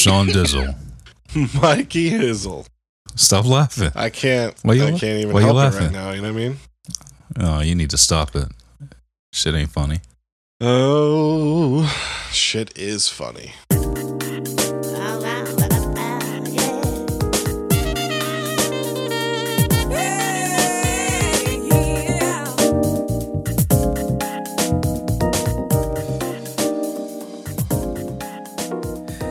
Sean Dizzle. Mikey Hizzle. Stop laughing. I can't. Why you I la- can't even why you help it right now. You know what I mean? Oh, you need to stop it. Shit ain't funny. Oh, shit is funny.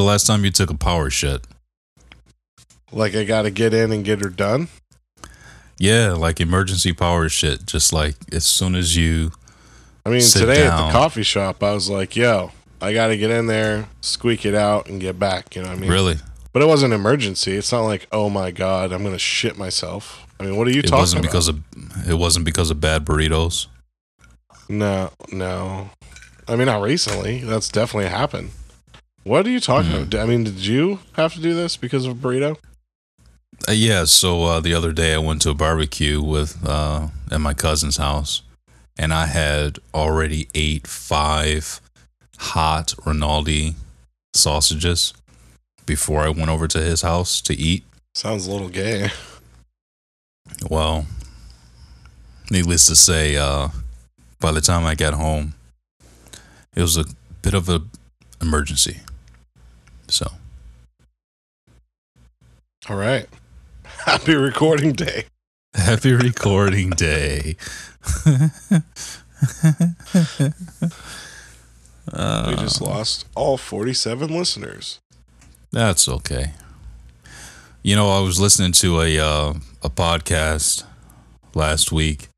The last time you took a power shit? Like I got to get in and get her done. Yeah, like emergency power shit. Just like as soon as you. I mean, today at the coffee shop, I was like, "Yo, I got to get in there, squeak it out, and get back." You know what I mean? Really? But it wasn't an emergency. It's not like, "Oh my god, I'm gonna shit myself." I mean, what are you It talking wasn't about? because of. It wasn't because of bad burritos. No, no. I mean, not recently. That's definitely happened. What are you talking Hmm. about? I mean, did you have to do this because of a burrito? Uh, yeah, so uh, the other day I went to a barbecue with uh, at my cousin's house, and I had already ate five hot Rinaldi sausages before I went over to his house to eat. Sounds a little gay. Well, needless to say, uh, by the time I got home, it was a bit of a emergency. So All right. Happy recording day. happy recording day. We just lost all 47 listeners. That's okay. You know, I was listening to a uh, a podcast last week.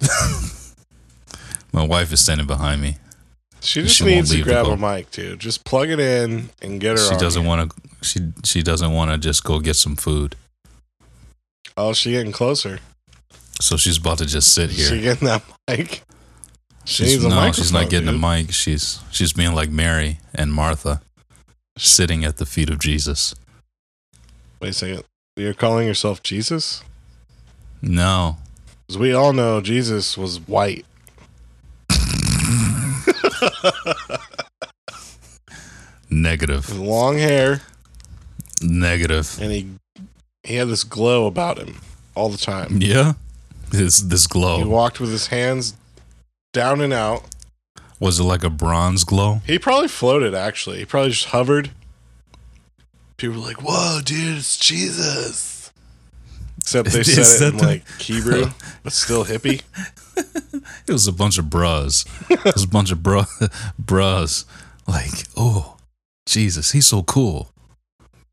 My wife is standing behind me. She just She needs to grab a mic, dude. Just plug it in and get her She doesn't want to. She she doesn't want to just go get some food. Oh, she getting closer. So she's about to just sit here. She getting that mic. She She's, needs a no, she's not getting dude. a mic. She's she's being like Mary and Martha, sitting at the feet of Jesus. Wait a second. You're calling yourself Jesus? No, Because we all know Jesus was white. negative, Long hair, negative. and he he had this glow about him all the time. Yeah, this this glow. He walked with his hands down and out. was it like a bronze glow? He probably floated, actually. He probably just hovered. People were like, whoa, dude, it's Jesus. Except they Is said it in the- like Hebrew, but still hippie. It was a bunch of bras. it was a bunch of bra bras. Like, oh, Jesus, he's so cool.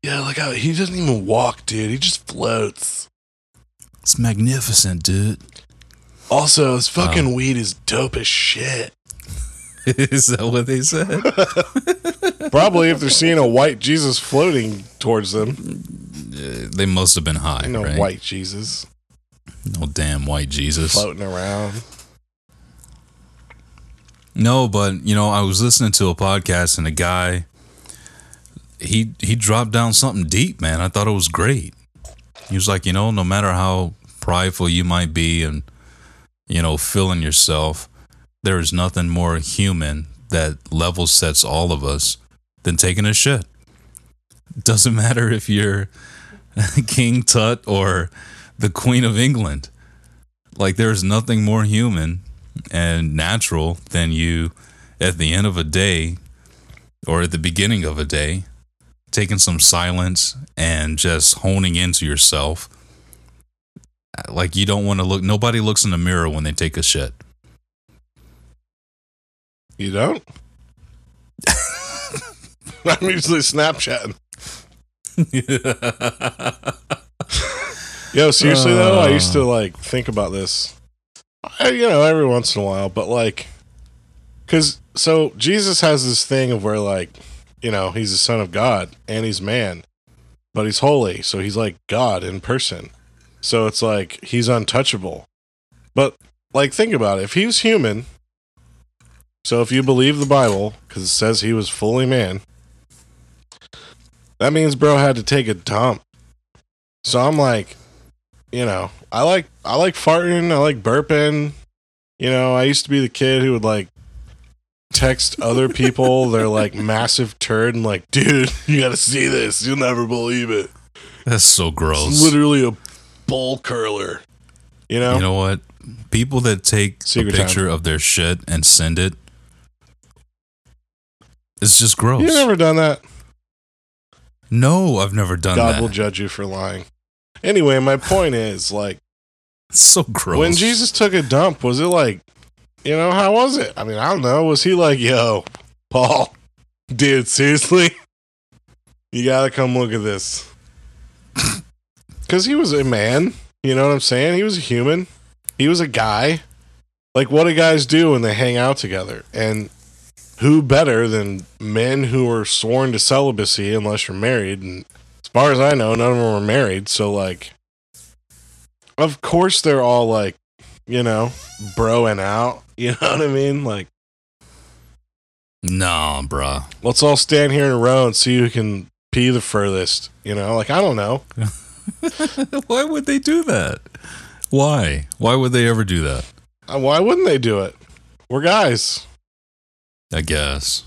Yeah, like how he doesn't even walk, dude. He just floats. It's magnificent, dude. Also, his fucking weed is dope as shit. Is that what they said? Probably if they're seeing a white Jesus floating towards them. Uh, they must have been high, You know, right? white Jesus No damn white Jesus. floating around. No, but you know, I was listening to a podcast and a guy he he dropped down something deep, man. I thought it was great. He was like, you know, no matter how prideful you might be and you know, feeling yourself, there is nothing more human that level sets all of us than taking a shit. Doesn't matter if you're King Tut or the Queen of England. Like there's nothing more human and natural than you at the end of a day or at the beginning of a day taking some silence and just honing into yourself like you don't want to look nobody looks in the mirror when they take a shit You don't? I'm usually Snapchatting. Yo, seriously though, I used to like think about this. I, you know, every once in a while, but like, Because so Jesus has this thing of where like, you know, he's the son of God and he's man, but he's holy, so he's like God in person. So it's like he's untouchable. But like, think about it. If he was human, so if you believe the Bible, because it says he was fully man, that means bro had to take a dump. So I'm like, you know, I like I like farting, I like burping. You know, I used to be the kid who would like text other people their like massive turd and like, dude, you gotta see this. You'll never believe it. That's so It's gross. literally a bull curler. You know? You know what? People that take Secret a picture of their shit and send it, it's just gross. You've never done that. no, I've never done God that. God will judge you for lying. Anyway, my point is like it's so gross. when Jesus took a dump, was it like, you know, how was it? I mean, I don't know. Was he like, yo, Paul, dude, seriously? You gotta come look at this. Because he was a man. You know what I'm saying? He was a human. He was a guy. Like, what do guys do when they hang out together? And who better than men who are sworn to celibacy unless you're married? And as far as I know, none of them were married. So, like, of course they're all like, you know, broing out. You know what I mean? Like, nah, bruh. let's all stand here in a row and see who can pee the furthest. You know, like I don't know. Why would they do that? Why? Why would they ever do that? Uh, Why wouldn't they do it? We're guys. I guess.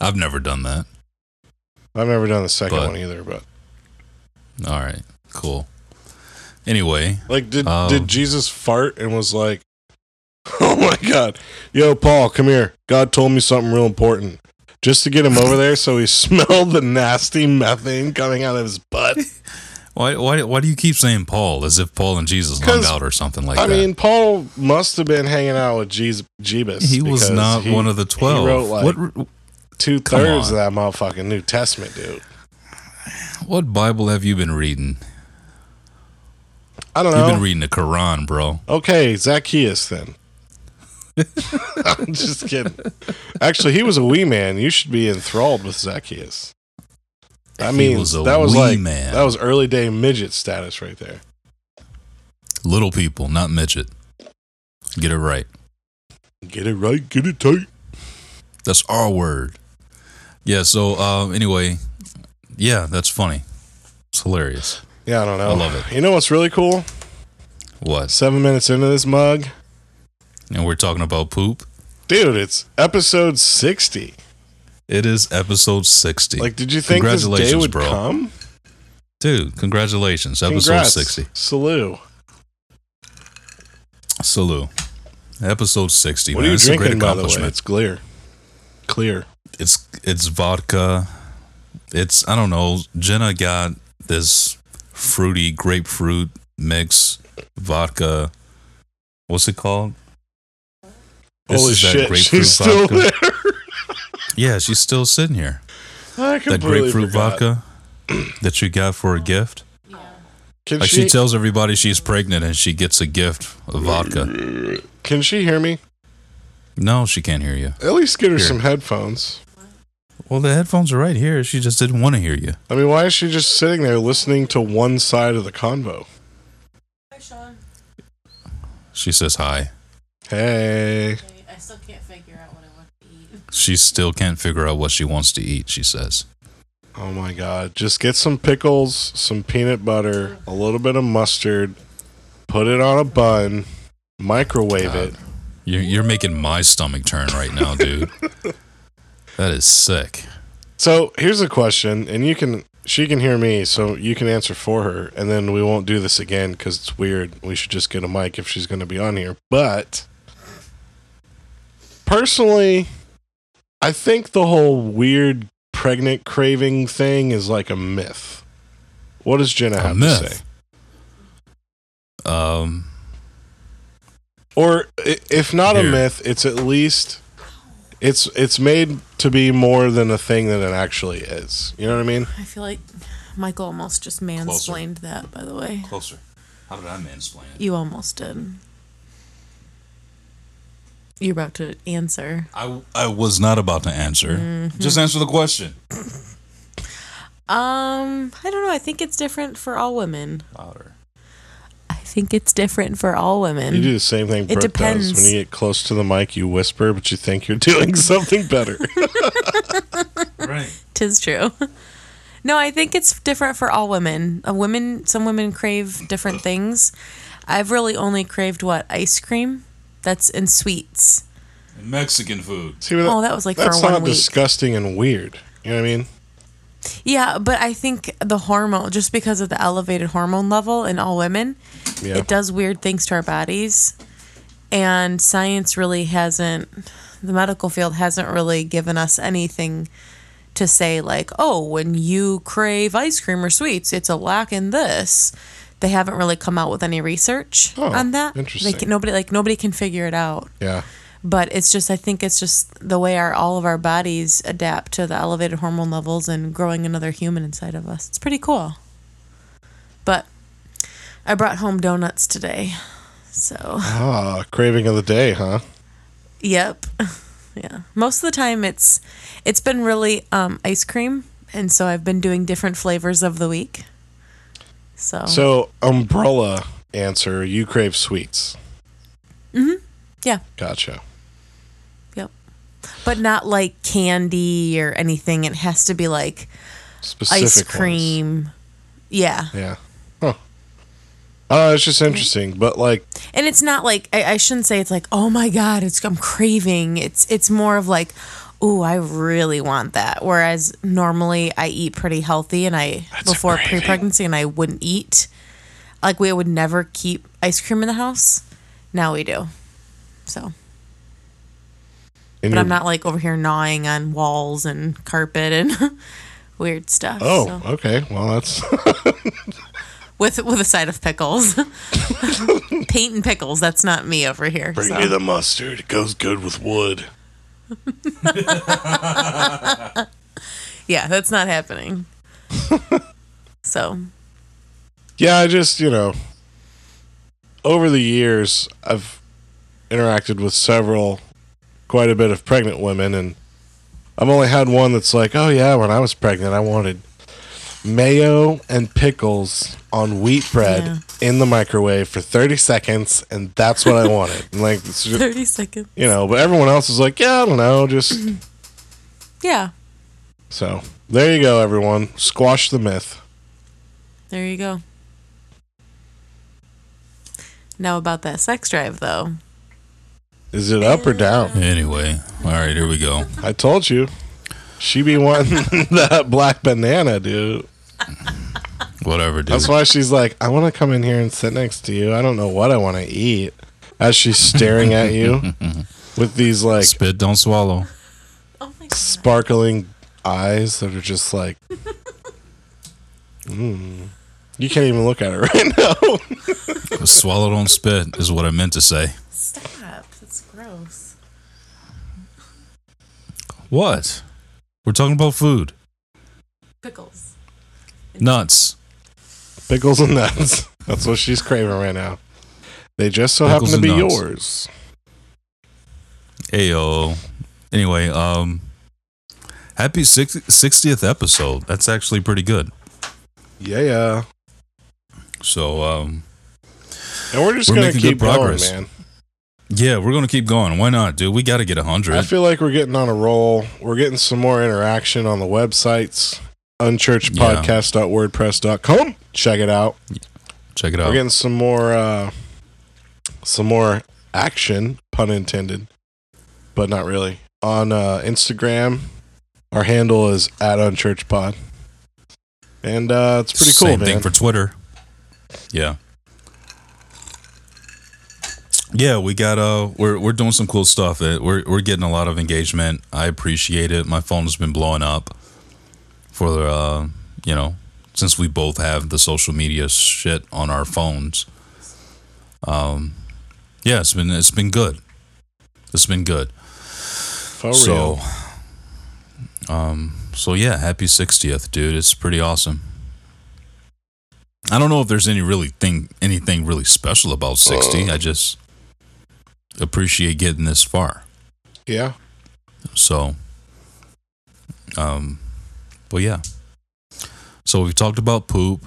I've never done that. I've never done the second But- one either, but All right, cool. Anyway, like, did Um, did Jesus fart and was like, "Oh my God, yo, Paul, come here. God told me something real important." Just to get him over there, so he smelled the nasty methane coming out of his butt. why why why do you keep saying Paul as if Paul and Jesus hung out or something like I that? I mean, Paul must have been hanging out with Jesus, Jebus. he was not he- one of the twelve. He wrote like what two thirds of that motherfucking New Testament, dude. what Bible have you been reading? I don't know. You've been reading the Quran, bro. okay, Zacchaeus then. I'm just kidding. Actually, he was a wee man. You should be enthralled with Zacchaeus. That He means was that was like man. that was early day midget status right there. Little people, not midget. Get it right. Get it right, get it tight. That's our word. Yeah. So uh, anyway, yeah, that's funny. It's hilarious. Yeah, I don't know. I love it. You know what's really cool? What? Seven minutes into this mug, And we're talking about poop. dude. It's episode sixty. It is episode sixty. Like, did you think this day would bro. come? Dude, congratulations. Episode Congrats. sixty. Salute. Salute. Episode sixty. What man. are you It's a great drinking, by the way? It's clear. Clear. It's it's vodka. It's I don't know. Jenna got this fruity grapefruit mix vodka. What's it called? Holy shit, she's still vodka. there. Yeah, she's still sitting here. I That grapefruit forgot. vodka that you got for a gift. Can Like she, she tells everybody she's pregnant and she gets a gift of vodka. can she hear me? No, she can't hear you. At least get her Here. some headphones. Well, the headphones are right here. She just didn't want to hear you. I mean, why is she just sitting there listening to one side of the convo? Hi, Sean. She says hi. Hey, Okay, I still can't figure out what I want to eat. She still can't figure out what she wants to eat, she says. oh my god, just get some pickles, some peanut butter, a little bit of mustard, put it on a bun, microwave God. it. You're, you're making my stomach turn right now, dude. that is sick. So here's a question, and you can she can hear me, so you can answer for her, and then we won't do this again because it's weird. We should just get a mic if she's going to be on here. But personally, I think the whole weird pregnant craving thing is like a myth. What does Jenna have to say? Um, Or if not a myth, it's at least it's it's made to be more than a thing that it actually is. You know what I mean? I feel like Michael almost just mansplained that, by the way. closer. How did I mansplain it? You almost did. You're about to answer. I, I was not about to answer. Just answer the question. Um, I don't know. I think it's different for all women. Louder. I think it's different for all women. You do the same thing It Brooke does. depends. When you get close to the mic, you whisper, but you think you're doing something better. Right. Tis true. no, I think it's different for all women. Uh, women, some women crave different things. I've really only craved what ice cream. That's in sweets. Mexican food. See, but Oh, that was like for that's one not week. disgusting and weird. You know what I mean? Yeah, but I think the hormone, just because of the elevated hormone level in all women, Yeah. it does weird things to our bodies. And science really hasn't, the medical field hasn't really given us anything to say, like, oh, when you crave ice cream or sweets, it's a lack in this. They haven't really come out with any research Oh, on that. interesting. Can, nobody like nobody can figure it out. Yeah. But it's just I think it's just the way our all of our bodies adapt to the elevated hormone levels and growing another human inside of us. It's pretty cool. But I brought home donuts today. So, Ah, craving of the day, huh? yep. yeah. Most of the time it's it's been really um ice cream and so I've been doing different flavors of the week. So, So, umbrella answer, you crave sweets. Mhm. Yeah. Gotcha. But not like candy or anything. It has to be like Specific ice ones. cream. Yeah. Yeah. Huh. Oh, it's just interesting, but like, and it's not like I, I shouldn't say it's like oh my god it's i'm craving it's it's more of like oh i really want that whereas normally i eat pretty healthy and i That's before pre-pregnancy and i wouldn't eat like we would never keep ice cream in the house now we do so but i'm not like over here gnawing on walls and carpet and weird stuff Oh, so- okay. Well, that's with with a side of pickles paint and pickles that's not me over here bring so. me the mustard. It goes good with wood. Yeah, that's not happening. so, Yeah, I just, you know, over the years, I've interacted with several, quite a bit of pregnant women, and I've only had one that's like, oh, yeah, when I was pregnant, I wanted mayo and pickles on wheat bread Yeah. in the microwave for 30 seconds, and that's what I wanted. And like, just, 30 seconds. you know, but everyone else is like, yeah, I don't know, just. Yeah, So there you go, everyone. Squash the myth. there you go. Now, about that sex drive, though. Is it up or down? Anyway, all right, here we go. I told you. She be wanting that black banana, dude. Whatever, dude. That's why she's like, I want to come in here and sit next to you. I don't know what I want to eat. As she's staring at you with these like Spit, don't swallow. Oh my god. sparkling eyes that are just like, mm. you can't even look at her right now. Swallow, don't spit is what I meant to say. Stop. That's gross. What? We're talking about food. Pickles. Nuts. Pickles and nuts. That's what she's craving right now. They just so happen to be nuts. yours. Ayo. Anyway, um, happy 60, 60th episode. That's actually pretty good. Yeah, yeah. So, um, And we're just We're gonna making keep good going, progress. man. Yeah, we're gonna keep going. Why not, dude? We got to get a I hundred. I feel like we're getting on a roll. We're getting some more interaction on the websites. Unchurchedpodcast.wordpress.com. Check it out. Check it out. We're getting some more uh some more action, pun intended. But not really. On uh Instagram, our handle is at unchurchpod. And uh it's pretty cool, Same man. thing for Twitter. Yeah. Yeah, we got uh we're we're doing some cool stuff. Uh, We're we're getting a lot of engagement. I appreciate it. My phone's been blowing up for uh, you know, since we both have the social media shit on our phones. Um yeah, it's been it's been good. It's been good. For so real. um so yeah, happy 60th, dude. It's pretty awesome. I don't know if there's any really thing anything really special about 60. I just appreciate getting this far. Yeah. So, um, but yeah. So we've talked about poop.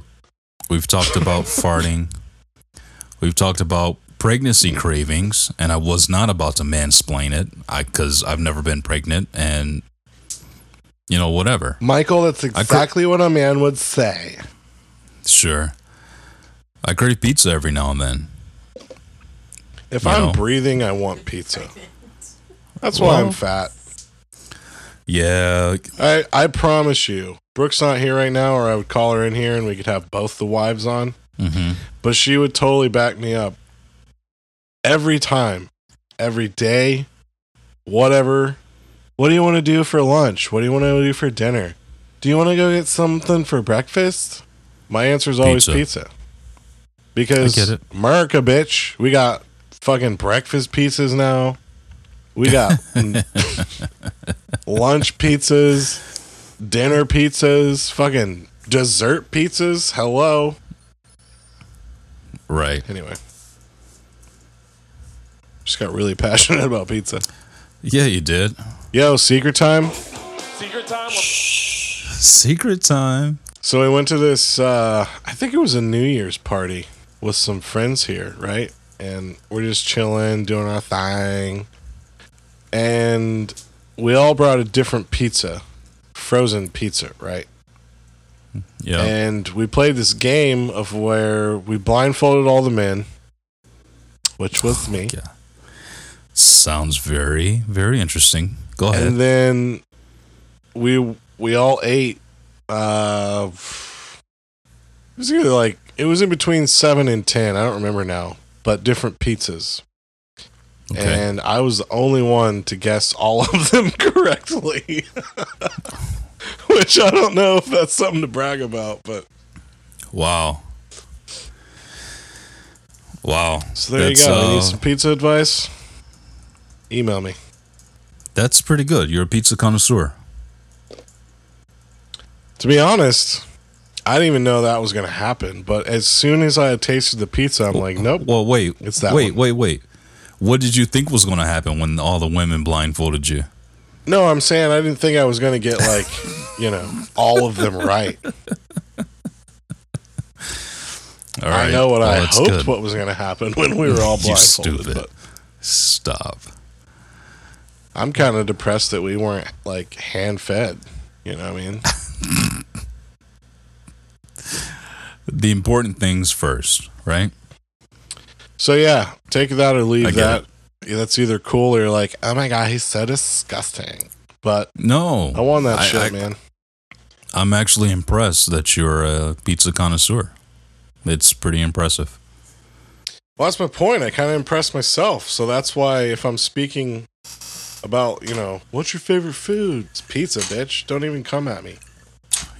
We've talked about farting. We've talked about pregnancy cravings, and I was not about to mansplain it, I because I've never been pregnant, and you know whatever. Michael, that's cra- exactly what a man would say. Sure, I crave pizza every now and then. If I'm know. breathing, I want pizza. That's why I'm fat. Yeah, I I promise you, Brooke's not here right now, or I would call her in here and we could have both the wives on. hmm But she would totally back me up. Every time, every day, whatever. What do you want to do for lunch? What do you want to do for dinner? Do you want to go get something for breakfast? My answer is always Pizza. pizza. Because I get it. America, bitch, we got fucking breakfast pizzas now. We got lunch pizzas, dinner pizzas, fucking dessert pizzas. Hello. right. Anyway. Just got really passionate about pizza. Yeah, you did. Yo, secret time. Secret time. Secret time. So we went to this uh I think it was a New Year's party with some friends here, right? And we're just chilling, doing our thing. And we all brought a different pizza. Frozen pizza, right? Yeah. And we played this game of where we blindfolded all the men, which was me. Yeah. Sounds very, very interesting. Go ahead. and then we we all ate uh it was either like it was in between seven and ten i don't remember now but different pizzas okay. and i was the only one to guess all of them correctly which i don't know if that's something to brag about but wow. Wow. so there That's, you go you uh, need some pizza advice email me That's pretty good. You're a pizza connoisseur. to be honest i didn't even know that was going to happen but as soon as i had tasted the pizza i'm like nope Well, wait. It's that Wait, one. wait, wait. What did you think was going to happen when all the women blindfolded you? No, I'm saying I didn't think I was going to get like, you know, all of them right. All right. I know what Well, I hoped good. what was going to happen when we were all blindfolded. stupid. But Stop. I'm kind of depressed that we weren't like hand fed. You know what I mean? The important things first, right? So yeah, take that or leave that. Yeah, that's either cool or you're like, oh my god, he's so disgusting. But No. I won that I- shit, I- man. I'm actually impressed that you're a pizza connoisseur. It's pretty impressive. Well, that's my point. I kind of impressed myself, so that's why if I'm speaking about, you know, what's your favorite food? It's pizza, bitch. Don't even come at me.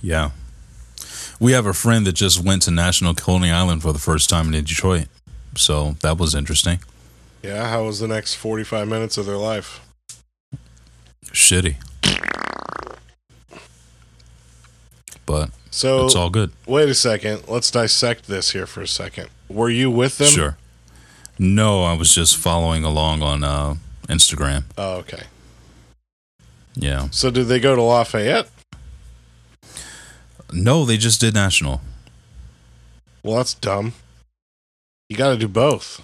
Yeah. We have a friend that just went to National Coney Island for the first time in Detroit. So that was interesting. Yeah, how was the next 45 minutes of their life? Shitty. But So, it's all good. wait a second. Let's dissect this here for a second. Were you with them? Sure. No, I was just following along on uh, Instagram. Oh, okay. Yeah. So, did they go to Lafayette? No, they just did National. Well, that's dumb. You got to do both.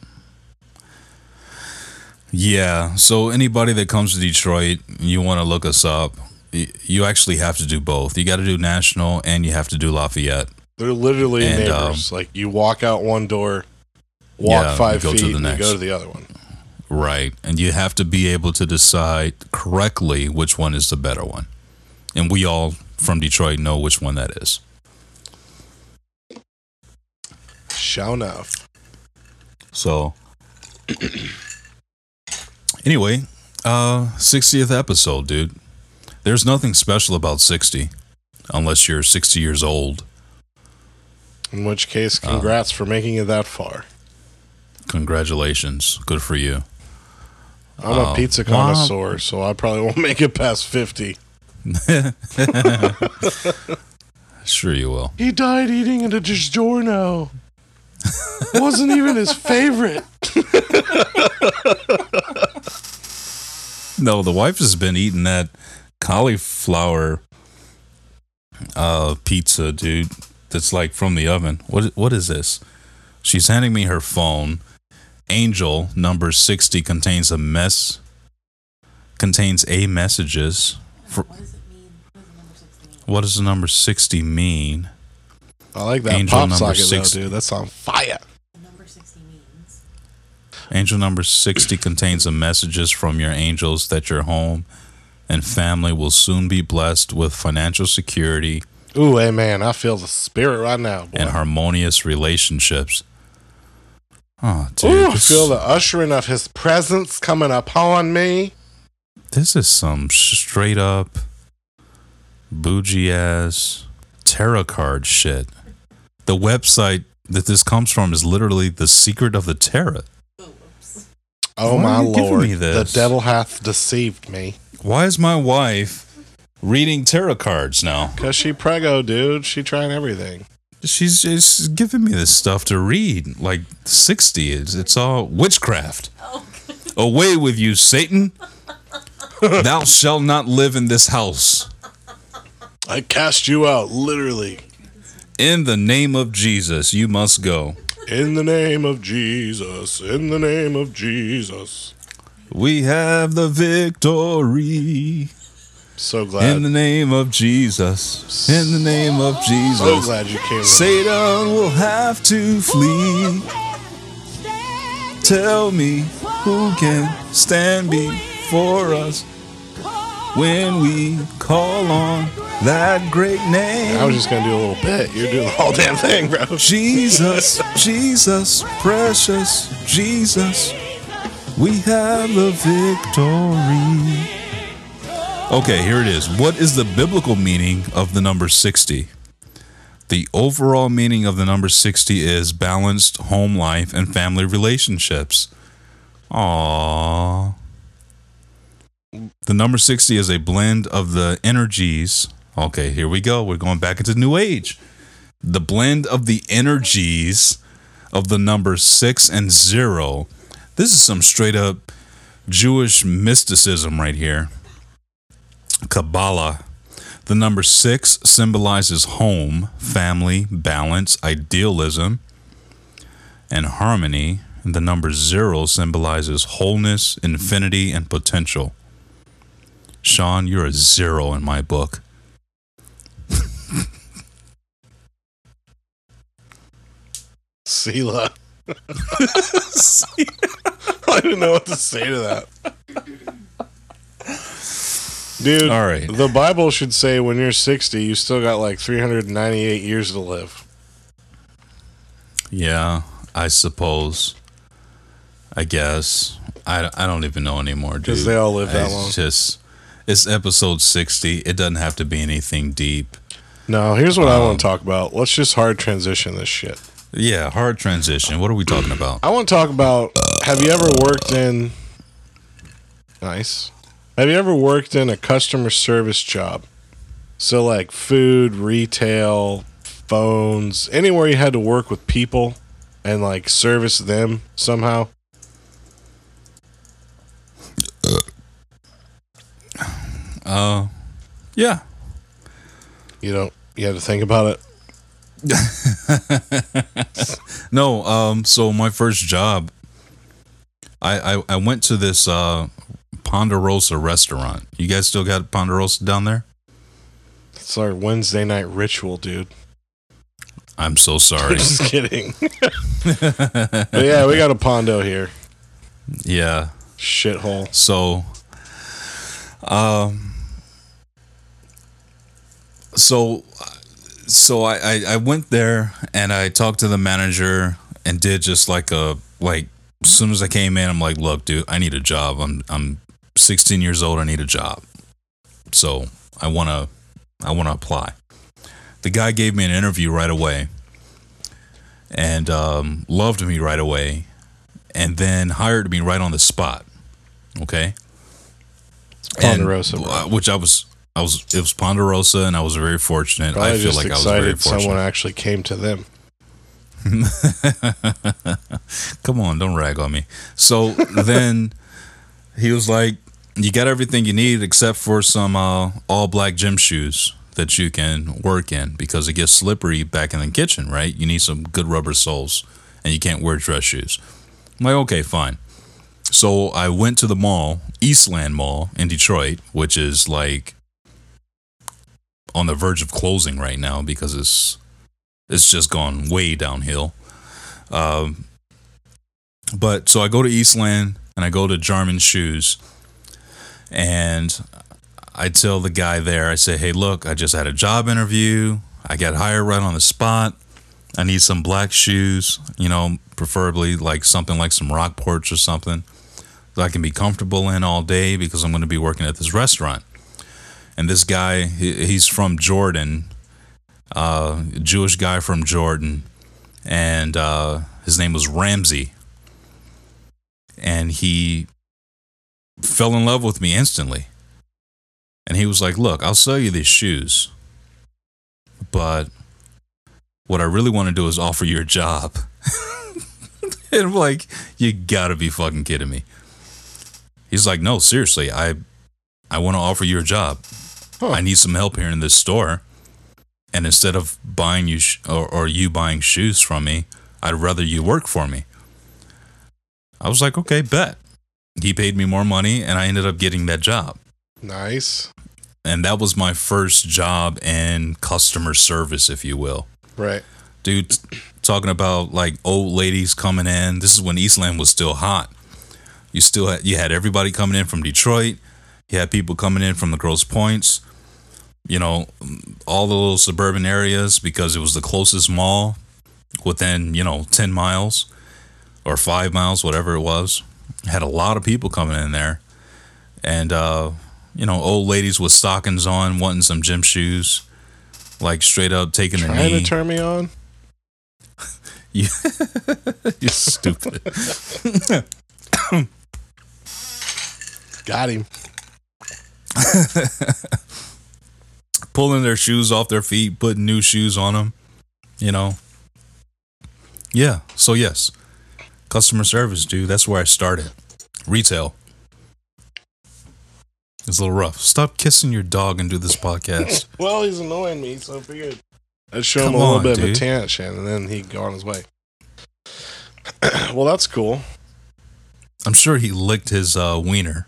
Yeah. So anybody that comes to Detroit, you want to look us up. You actually have to do both. You got to do National and you have to do Lafayette. They're literally And, um, neighbors. like, you walk out one door, walk Yeah, five you go to feet, and you go to the other one. Right. And you have to be able to decide correctly which one is the better one. And we all from Detroit know which one that is. Sure enough. So anyway, uh 60th episode, dude. There's nothing special about 60 unless you're 60 years old. In which case, Oh. congrats for making it that far. Congratulations. Good for you. I'm a Oh, pizza connoisseur, so I probably won't make it past 50. Sure you will. He died eating at a DiGiorno. Wasn't even his favorite. no, the wife has been eating that cauliflower uh, pizza, dude. That's like from the oven. What what is this? She's handing me her phone. Angel number sixty contains a mess. Contains a messages. For, What does it mean? What does the number 60 mean? what does the number sixty mean? I like that Angel pop number socket six. though, dude. That's on fire. The number 60 means. Angel number 60 contains the messages from your angels that your home and family will soon be blessed with financial security Ooh, hey man, I feel the spirit right now. Boy. and harmonious relationships. Oh, dude. Ooh, this, feel the ushering of his presence coming upon me. This is some straight up bougie ass tarot card shit. The website that this comes from is literally the secret of the tarot. Oh Why my are you giving lord, me this? the devil hath deceived me. Why is my wife reading tarot cards now? Cause she prego, dude. She trying everything. She's just giving me this stuff to read. Like 60 is it's all witchcraft. Oh, Away with you, Satan. Thou shalt not live in this house. I cast you out, literally. In the name of Jesus, you must go. In the name of Jesus. In the name of Jesus. We have the victory. So glad. In the name of Jesus. In the name of Jesus. so glad you came. Satan will have to flee. Tell me who can stand before us when we call on that great name. I was just gonna do a little bit. You're doing the whole damn thing, bro. Jesus, Jesus, precious Jesus, we have the victory. Okay, here it is. What is the biblical meaning of the number 60? The overall meaning of the number 60 is balanced home life and family relationships. Aww. The number 60 is a blend of the energies. Okay, here we go. We're going back into New Age. The blend of the energies of the number 6 and 0. This is some straight up Jewish mysticism right here. Kabbalah. The number 6 symbolizes home, family, balance, idealism, and harmony. The number 0 symbolizes wholeness, infinity, and potential. Sean, you're a zero in my book. Selah. I don't know what to say to that. Dude, All right. the Bible should say when you're 60, you still got like 398 years to live. Yeah, I suppose. I guess. I, I don't even know anymore, dude. Because they all live that it's long. just it's episode 60. It doesn't have to be anything deep. No, here's what I Um, want to talk about. Let's just hard transition this shit. Yeah, hard transition. What are we talking about? I want to talk about have you ever worked in. Nice. Have you ever worked in a customer service job? So, like food, retail, phones, anywhere you had to work with people and like service them somehow? Uh yeah. You don't, you had to think about it. No, um so my first job I I, I went to this uh Ponderosa restaurant. You guys still got Ponderosa down there? It's our Wednesday night ritual, dude. I'm so sorry. Just kidding. but yeah, we got a Pondo here. yeah. Shithole. So, um, so, so I, I, I went there and I talked to the manager and did just like a, like, as soon as I came in, I'm like, look, dude, I need a job. I'm, I'm 16 years old. I need a job. So I want to, I want to apply. The guy gave me an interview right away and, um, loved me right away and then hired me right on the spot. Okay. Ponderosa, And, uh, which I was, I was, it was Ponderosa, and I was very fortunate. Probably I feel like I was very fortunate. someone actually came to them. Come on, don't rag on me. So then he was like, You got everything you need except for some uh, all black gym shoes that you can work in because it gets slippery back in the kitchen, right? You need some good rubber soles and you can't wear dress shoes. I'm like, Okay, fine. So I went to the mall, Eastland Mall in Detroit, which is like on the verge of closing right now because it's it's just gone way downhill. Um, but so I go to Eastland and I go to Jarman Shoes, and I tell the guy there, I say, "Hey, look, I just had a job interview. I got hired right on the spot. I need some black shoes, you know, preferably like something like some rock Rockports or something that I can be comfortable in all day because I'm going to be working at this restaurant." And this guy, he, he's from Jordan, uh, Jewish guy from Jordan, and uh, his name was Ramsey. And he fell in love with me instantly. And he was like, Look, I'll sell you these shoes, but what I really want to do is offer you a job. and I'm like, You gotta be fucking kidding me. He's like, No, seriously, I I want to offer you a job. Huh. I need some help here in this store. And instead of buying you sh- or, or you buying shoes from me, I'd rather you work for me. I was like, okay, bet. He paid me more money and I ended up getting that job. Nice. And that was my first job in customer service, if you will. Right. Dude, talking about like old ladies coming in. This is when Eastland was still hot. You still had you had everybody coming in from Detroit. You had people coming in from the Grosse Pointes. You know, all the little suburban areas because it was the closest mall within, you know, 10 miles or 5 miles, whatever it was. Had a lot of people coming in there. And uh, you know, old ladies with stockings on wanting some gym shoes. Like straight up taking a Trying knee. to turn me on. You, you're stupid. Got him. Pulling their shoes off their feet, putting new shoes on them. You know. Yeah. So yes, customer service, dude. That's where I started. Retail. It's a little rough. Stop kissing your dog and do this podcast. Well, he's annoying me, so I figured I'd show Come him a little on, bit of attention, and then he'd go on his way. well, that's cool. I'm sure he licked his uh, wiener.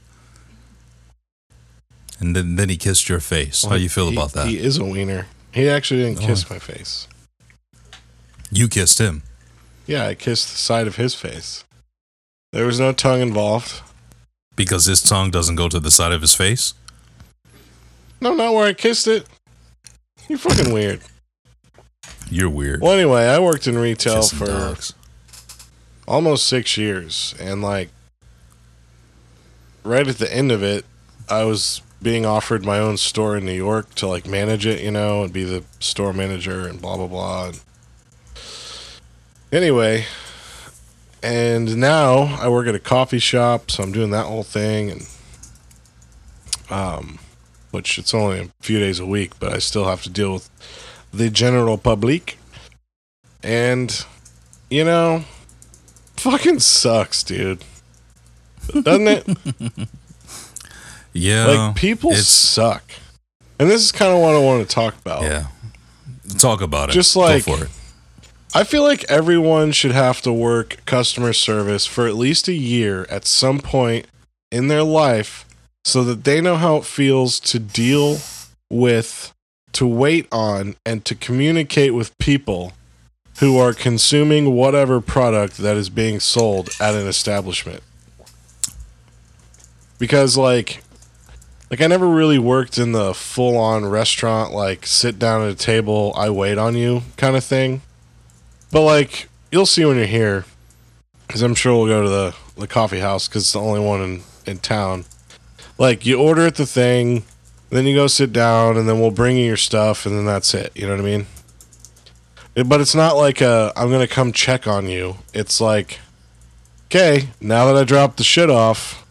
And then, then he kissed your face. How you feel He- about that? He is a wiener. He actually didn't Oh. kiss my face. you kissed him. Yeah, I kissed the side of his face. There was no tongue involved. Because his tongue doesn't go to the side of his face? No, not where I kissed it. You're fucking weird. You're weird. Well, anyway, I worked in retail Kissing for dogs. almost six years, and like right at the end of it, I was being offered my own store in New York to like manage it, you know, and be the store manager and blah blah blah. And anyway, and now I work at a coffee shop, so I'm doing that whole thing, and um, which it's only a few days a week, but I still have to deal with the general public, and you know, fucking sucks, dude. Doesn't it? Yeah. like people suck. And this is kind of what I want to talk about. Yeah. Talk about it. Just like- for it. I feel like everyone should have to work customer service for at least a year at some point in their life so that they know how it feels to deal with, to wait on, and to communicate with people who are consuming whatever product that is being sold at an establishment. Because, like, like I never really worked in the full on restaurant, like sit down at a table, I wait on you kind of thing. But like you'll see when you're here, because I'm sure we'll go to the the coffee house because it's the only one in in town. Like you order at the thing, then you go sit down, and then we'll bring you your stuff, and then that's it. You know what I mean? But it's not like a I'm gonna come check on you. It's like, okay, now that I dropped the shit off,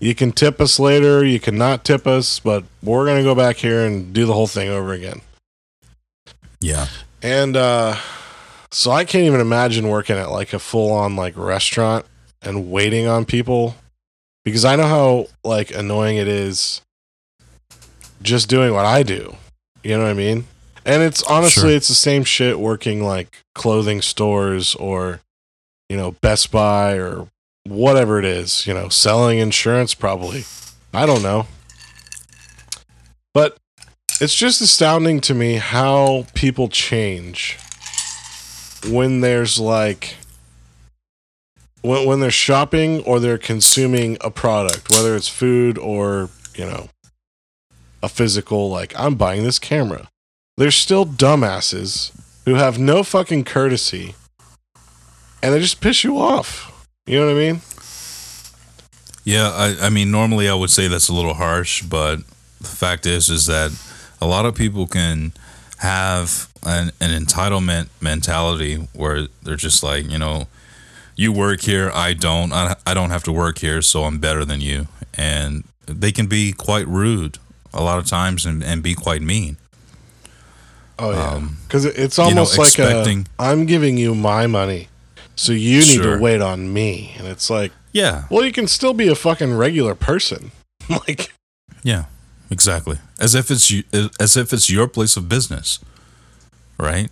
you can tip us later. You can not tip us, but we're gonna go back here and do the whole thing over again. Yeah. And uh so I can't even imagine working at like a full on like restaurant and waiting on people because I know how like annoying it is just doing what I do. You know what I mean? And it's honestly Sure. it's the same shit working like clothing stores or you know Best Buy or whatever it is, you know, selling insurance probably. I don't know. But it's just astounding to me how people change when there's like when when they're shopping or they're consuming a product, whether it's food or, you know, a physical like I'm buying this camera. There's still dumbasses who have no fucking courtesy and they just piss you off. You know what I mean? Yeah, I, I mean, normally I would say that's a little harsh, but the fact is, is that a lot of people can have an, an entitlement mentality where they're just like, you know, you work here, I don't, I, I don't have to work here, so I'm better than you, and they can be quite rude a lot of times and, and be quite mean. Oh yeah, Um, because it's you know, almost like a I'm giving you my money, so you need Sure. to wait on me, and it's like, Yeah, well, you can still be a fucking regular person, like Yeah, exactly. As if it's you, as if it's your place of business, right?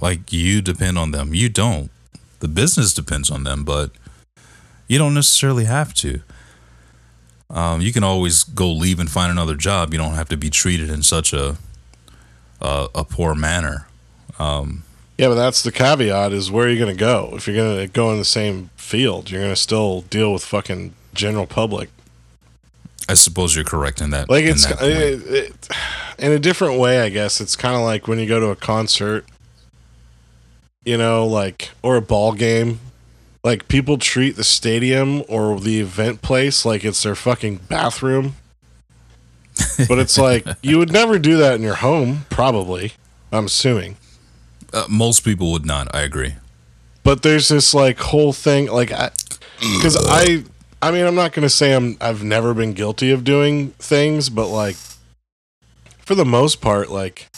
Like you depend on them. You don't. The business depends on them, but you don't necessarily have to. Um, you can always go leave and find another job. You don't have to be treated in such a a, a poor manner. Um, yeah, but that's the caveat: is where are you're gonna go if you're gonna go in the same field. You're gonna still deal with fucking general public. I suppose you're correct in that. Like in it's that it, it, in a different way, I guess. It's kind of like when you go to a concert, you know, like or a ball game. Like people treat the stadium or the event place like it's their fucking bathroom. but it's like you would never do that in your home, probably. I'm assuming. Uh, most people would not. I agree. But there's this like whole thing, like, because I, I mean, I'm not gonna say I'm I've never been guilty of doing things, but like, for the most part, like,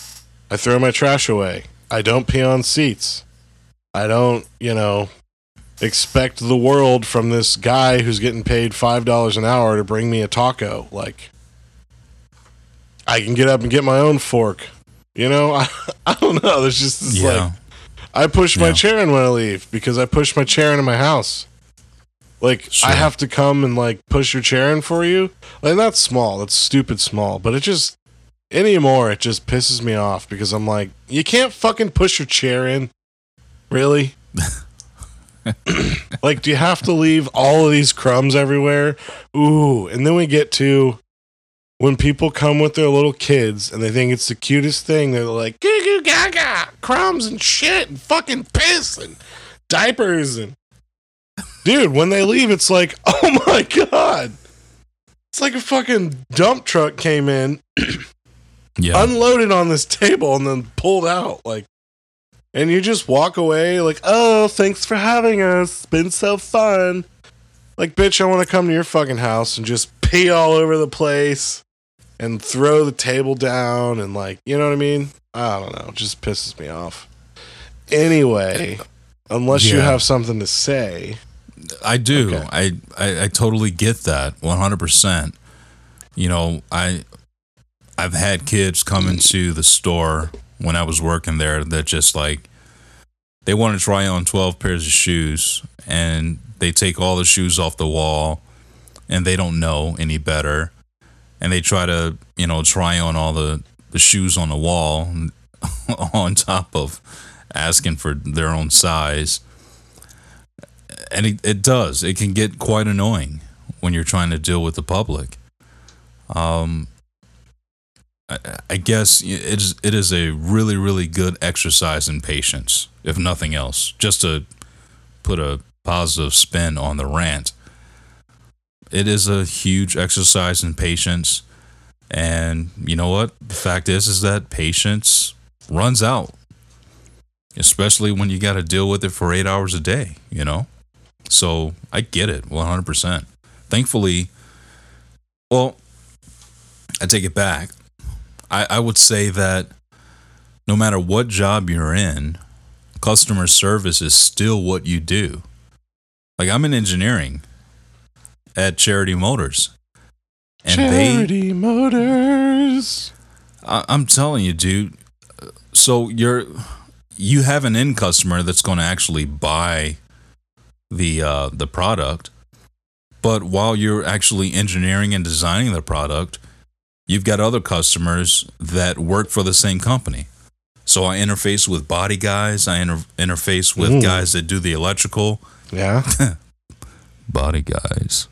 I throw my trash away. I don't pee on seats. I don't, you know, expect the world from this guy who's getting paid five dollars an hour to bring me a taco. Like, I can get up and get my own fork. You know, I, I don't know. There's just this like I push my chair in when I leave because I push my chair into my house. Like Sure. I have to come and like push your chair in for you. Like that's small. That's stupid small. But it just anymore it just pisses me off because I'm like, you can't fucking push your chair in. Really? like, do you have to leave all of these crumbs everywhere? Ooh, and then we get to when people come with their little kids and they think it's the cutest thing, they're like, goo goo gaga, crumbs and shit and fucking piss and diapers and dude, when they leave, it's like, oh my god. It's like a fucking dump truck came in, Yeah. unloaded on this table, and then pulled out. Like and you just walk away like, oh, thanks for having us. It's been so fun. Like, bitch, I want to come to your fucking house and just pee all over the place and throw the table down and like, you know what I mean? I don't know. It just pisses me off. Anyway, unless you have something to say. I do. Okay. I, I I totally get that. One hundred percent. You know, I I've had kids come into the store when I was working there that just like they want to try on twelve pairs of shoes and they take all the shoes off the wall and they don't know any better and they try to you know try on all the the shoes on the wall on top of asking for their own size. And it, it does. It can get quite annoying when you're trying to deal with the public. Um I, guess it is it is a really really good exercise in patience if nothing else. Just to put a positive spin on the rant it is a huge exercise in patience and you know what the fact is is that patience runs out especially when you got to deal with it for 8 hours a day you know so I get it 100%. Thankfully, well, I take it back. I, I would say that no matter what job you're in, customer service is still what you do. Like I'm in engineering at Charity Motors. And Charity Motors. I, I'm telling you, dude. So you're you have an end customer that's going to actually buy the uh, the product, but while you're actually engineering and designing the product, you've got other customers that work for the same company. So I interface with body guys. I inter- interface with Ooh. guys that do the electrical Yeah. body guys.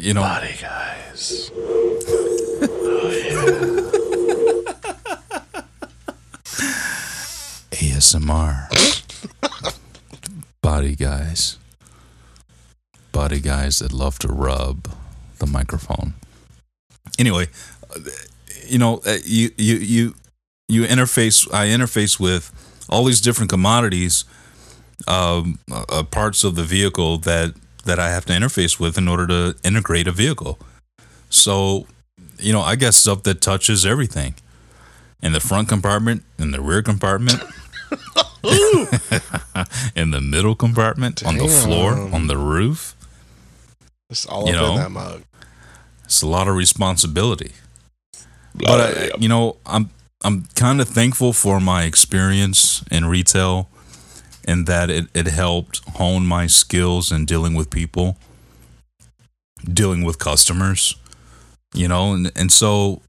You know, Body guys. ASMR. Body guys. Body guys that love to rub the microphone. Anyway, uh, you know, uh, you you you you interface. I interface with all these different commodities, um, uh, uh, parts of the vehicle that that I have to interface with in order to integrate a vehicle. So, you know, I got stuff that touches everything in the front compartment, in the rear compartment, in the middle compartment, on the floor, on the roof. It's all You up know? in that mug. It's a lot of responsibility. But I, uh, you know, I'm I'm kind of thankful for my experience in retail, and that it, it helped hone my skills in dealing with people, dealing with customers, you know, and and so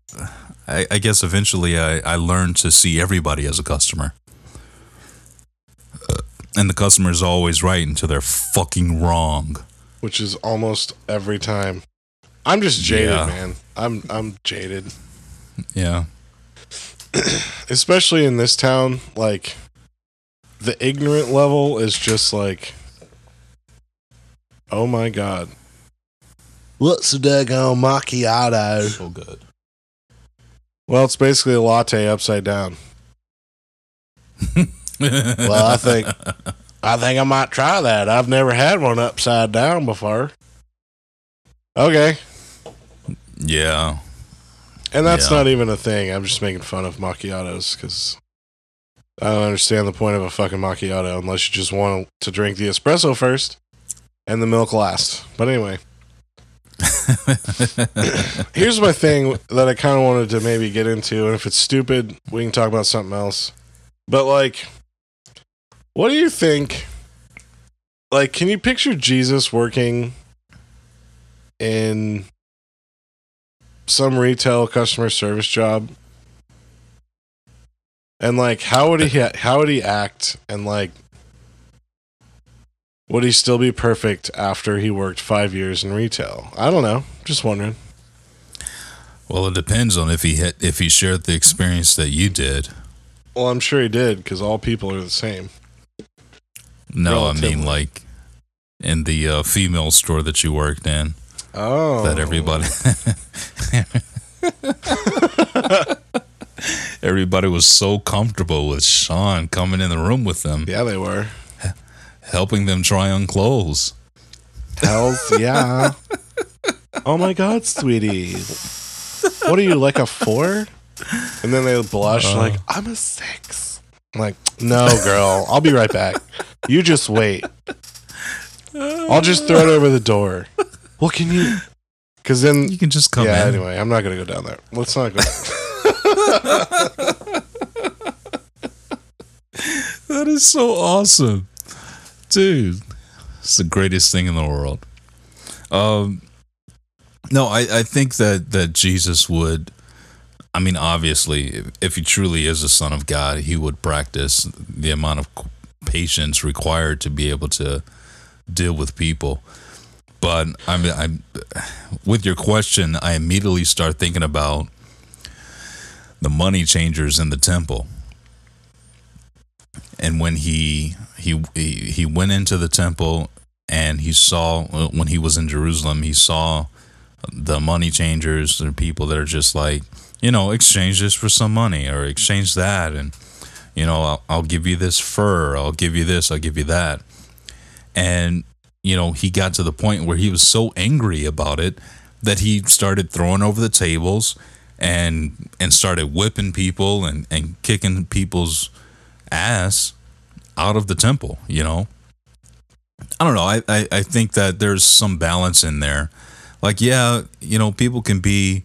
I, I guess eventually I, I learned to see everybody as a customer. Uh, and the customer is always right until they're fucking wrong. which is almost every time. I'm just jaded, Yeah. man. I'm I'm jaded, Yeah. especially in this town. Like the ignorant level is just like, oh my god, what's a daggone macchiato? So good. Well, it's basically a latte upside down. Well, I think I think I might try that. I've never had one upside down before. Okay. Yeah. And that's Yeah. not even a thing. I'm just making fun of macchiatos because I don't understand the point of a fucking macchiato unless you just want to drink the espresso first and the milk last. But anyway, here's my thing that I kind of wanted to maybe get into. And if it's stupid, we can talk about something else. But like, what do you think? Like, can you picture Jesus working in some retail customer service job? And like, how would he how would he act? And like, would he still be perfect after he worked five years in retail? I don't know. Just wondering. Well, it depends on if he had, if he shared the experience that you did. Well, I'm sure he did because all people are the same. No, I mean like in the uh, female store that you worked in, Oh, that everybody everybody was so comfortable with Sean coming in the room with them, Yeah, they were. helping them try on clothes. Hells yeah. oh my god, sweetie. What are you like a four? And then they blush Uh. like I'm a six. I'm like, no, girl, I'll be right back. You just wait. I'll just throw it over the door. Well, can you? Because then, You can just come yeah. in. Anyway, I'm not gonna go down there. Let's not go. That is so awesome, dude. It's the greatest thing in the world. Um, no, I, I think that that Jesus would. I mean, obviously, if, if he truly is the Son of God, he would practice the amount of patience required to be able to deal with people. But I mean, I'm with your question. I immediately start thinking about the money changers in the temple. And when he he he went into the temple and he saw uh, when he was in Jerusalem he saw the money changers and people that are just like you know exchange this for some money or exchange that. And you know I'll, I'll give you this fur I'll give you this I'll give you that. And you know he got to the point where he was so angry about it that he started throwing over the tables and and started whipping people and and kicking people's ass out of the temple, you know? I don't know. I, I, I think that there's some balance in there. Like, yeah, you know, people can be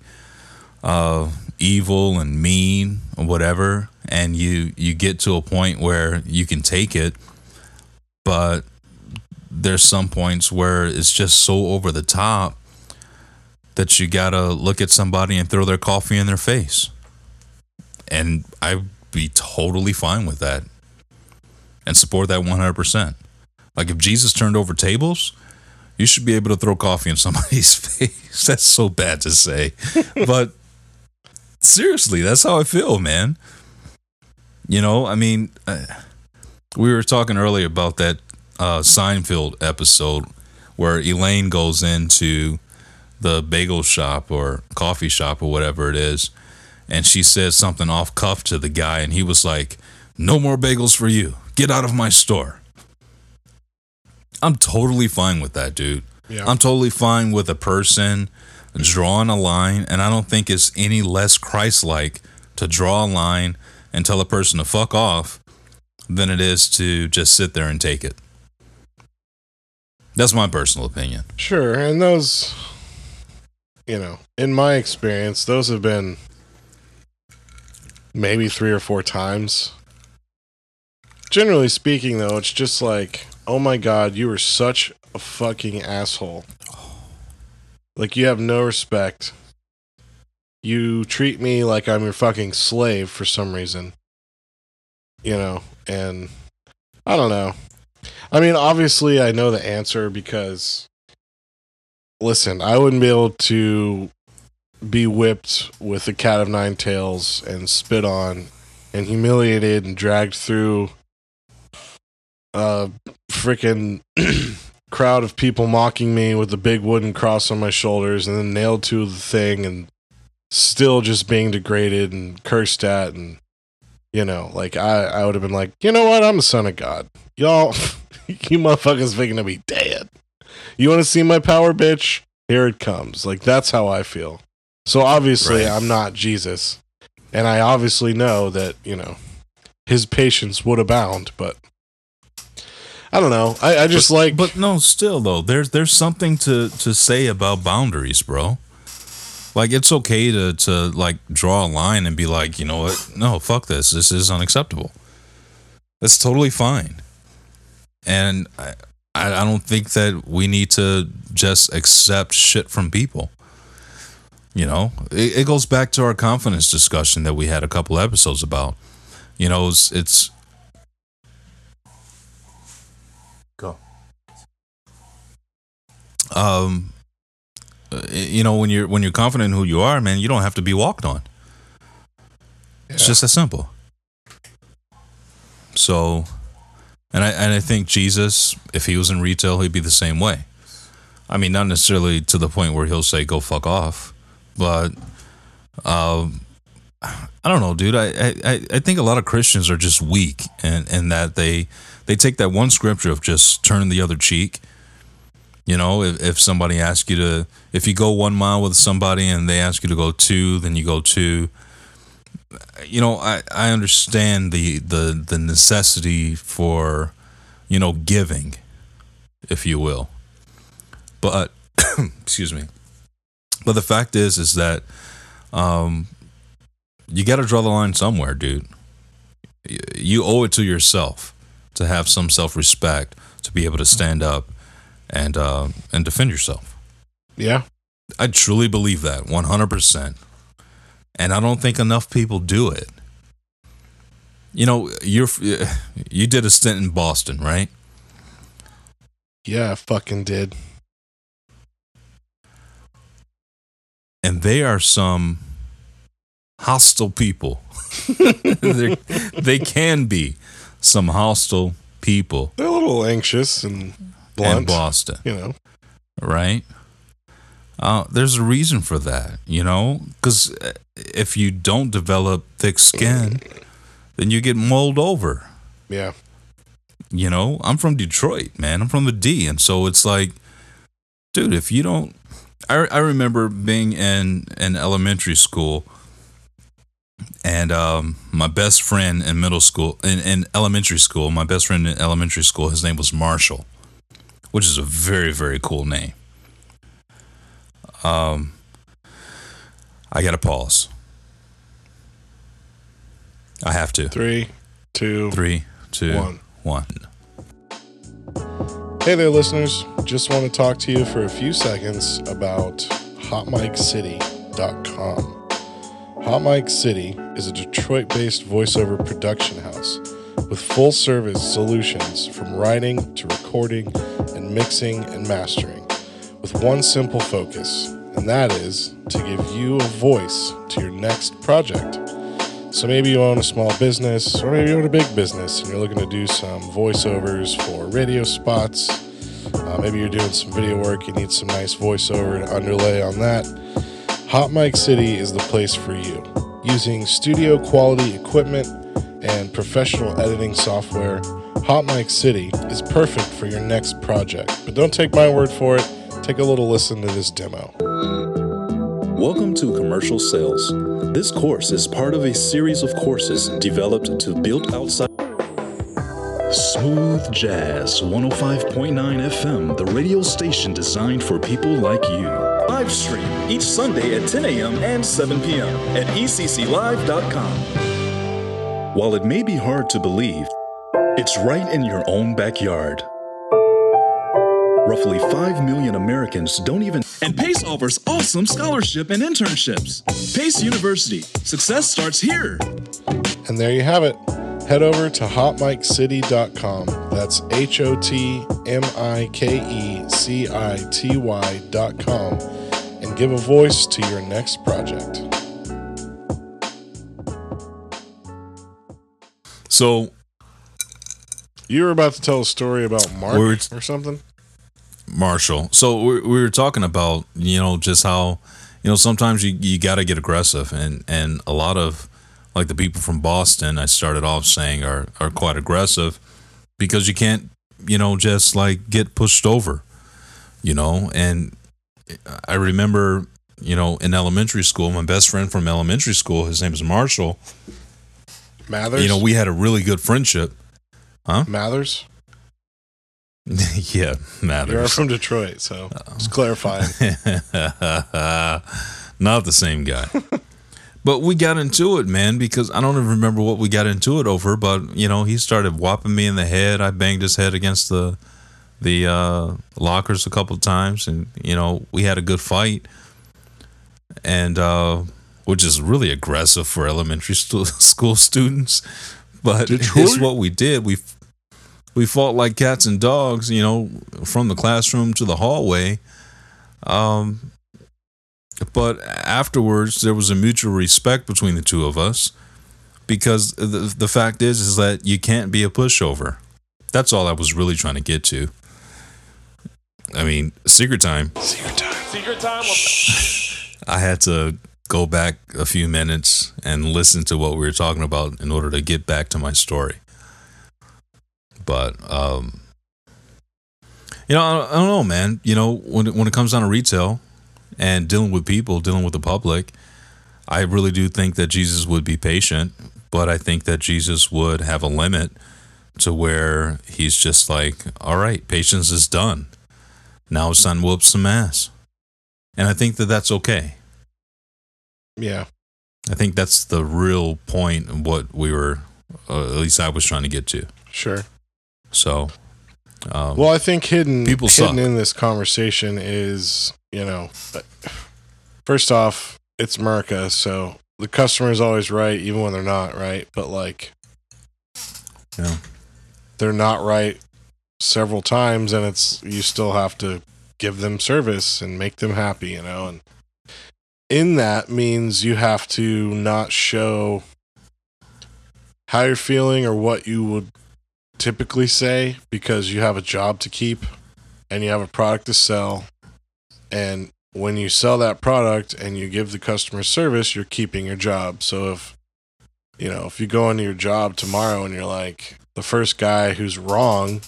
uh, evil and mean or whatever, and you, you get to a point where you can take it, but there's some points where it's just so over the top that you gotta look at somebody and throw their coffee in their face. And I'd be totally fine with that and support that 100%. Like if Jesus turned over tables, you should be able to throw coffee in somebody's face. That's so bad to say. but seriously, that's how I feel, man. You know, I mean, uh, we were talking earlier about that uh, Seinfeld episode where Elaine goes into the bagel shop or coffee shop or whatever it is, and she says something off cuff to the guy, and he was like, "No more bagels for you. Get out of my store." I'm totally fine with that, dude. Yeah. I'm totally fine with a person drawing a line, and I don't think it's any less Christ-like to draw a line and tell a person to fuck off than it is to just sit there and take it. That's my personal opinion. Sure, and those, you know, in my experience, those have been maybe three or four times. Generally speaking, though, it's just like, oh my god, you are such a fucking asshole. Like, you have no respect. You treat me like I'm your fucking slave for some reason. You know, and I don't know. I mean, obviously, I know the answer because, listen, I wouldn't be able to be whipped with a cat of nine tails and spit on and humiliated and dragged through a freaking crowd of people mocking me with a big wooden cross on my shoulders and then nailed to the thing and still just being degraded and cursed at and you know like i i would have been like you know what? I'm a son of god. Y'all you motherfuckers thinking to be dead you want to see my power bitch here it comes like that's how i feel so obviously Right. i'm not jesus and i obviously know that you know his patience would abound but i don't know i, I just like But no, still though, there's there's something to to say about boundaries, bro. Like it's okay to to like draw a line and be like, you know what? No, fuck this. This is unacceptable. That's totally fine. And I I I don't think that we need to just accept shit from people. You know, it, it goes back to our confidence discussion that we had a couple episodes about. You know, it's, it's go. Um, you know, when you're when you're confident in who you are, man, you don't have to be walked on. It's just that simple. So, and I and I think Jesus, if he was in retail, he'd be the same way. I mean, not necessarily to the point where he'll say "go fuck off," but um, I don't know, dude. I, I I think a lot of Christians are just weak, and and that they they take that one scripture of just turning the other cheek. You know, if, if somebody asks you to, if you go one mile with somebody and they ask you to go two, then you go two. You know, I, I understand the, the the necessity for, you know, giving, if you will. But excuse me. But the fact is, is that, um, you got to draw the line somewhere, dude. You owe it to yourself to have some self respect to be able to stand up and uh, and defend yourself. yeah I truly believe that 100%. And I don't think enough people do it. You know, you're you did a stint in Boston, right? yeah i fucking did And they are some hostile people. They're- can be some hostile people they're a little anxious and in blunt Boston. you know right? Uh, there's a reason for that, you know, because if you don't develop thick skin, then you get mulled over. yeah You know, I'm from Detroit, man. I'm from the D, and so it's like, dude, if you don't, I I remember being in in elementary school, And um, my best friend in middle school, in, in elementary school, my best friend in elementary school, his name was Marshall, which is a very, very cool name. Um, I got to pause. I have to. Three, two, Three, two, One. one. Hey there, listeners. Just want to talk to you for a few seconds about HotMicCity.com. Hot Mic City is a Detroit based voiceover production house with full service solutions from writing to recording and mixing and mastering, with one simple focus, and that is to give you a voice to your next project. So maybe you own a small business, or maybe you own a big business, and you're looking to do some voiceovers for radio spots. Uh, maybe you're doing some video work, you need some nice voiceover to underlay on that. Hot Mic City is the place for you. Using studio quality equipment and professional editing software, Hot Mic City is perfect for your next project. But don't take my word for it, take a little listen to this demo. Welcome to Commercial Sales. This course is part of a series of courses developed to build outside. Smooth Jazz 105.9 FM, the radio station designed for people like you. Live stream each Sunday at 10 a.m. and 7 p.m. at ecclive.com. While it may be hard to believe, it's right in your own backyard. Roughly 5 million Americans don't even. And PACE offers awesome scholarship and internships. PACE University. Success starts here. And there you have it. Head over to hotmiccity.com. That's H O T M I K E C I T Y.com and give a voice to your next project. So You were about to tell a story about Mark Words. or something? Marshall. So we, we were talking about you know just how you know sometimes you, you got to get aggressive and and a lot of like the people from Boston I started off saying are are quite aggressive because you can't you know just like get pushed over you know and I remember you know in elementary school my best friend from elementary school his name is Marshall Mathers? you know we had a really good friendship Huh? Mathers? yeah matters. You are from Detroit, so just clarifying. Not the same guy. but we got into it, man, because I don't even remember what we got into it over, but you know, he started whopping me in the head. I banged his head against the the uh, lockers a couple of times and you know, we had a good fight. And uh which is really aggressive for elementary stu- school students, but it's what we did. We we fought like cats and dogs, you know, from the classroom to the hallway. Um, but afterwards, there was a mutual respect between the two of us because the, the fact is, is that you can't be a pushover. That's all I was really trying to get to. I mean, secret time. Secret time. Secret time. I had to go back a few minutes and listen to what we were talking about in order to get back to my story. But um, you know, I, I don't know, man. You know, when it, when it comes down to retail and dealing with people, dealing with the public, I really do think that Jesus would be patient, but I think that Jesus would have a limit to where he's just like, all right, patience is done. Now it's time to whoop some ass. And I think that that's okay. Yeah. I think that's the real point of what we were, uh, at least I was trying to get to. Sure. So, um, Well, I think hidden People hidden suck. in this conversation is, you know, first off, it's America, so the customer is always right, even when they're not right. But like, Yeah. they're not right several times, and it's you still have to give them service and make them happy, you know. And in that means you have to not show how you're feeling or what you would typically say because you have a job to keep and you have a product to sell. And when you sell that product and you give the customer service, you're keeping your job. So if you know, if you go into your job tomorrow and you're like the first guy who's wrong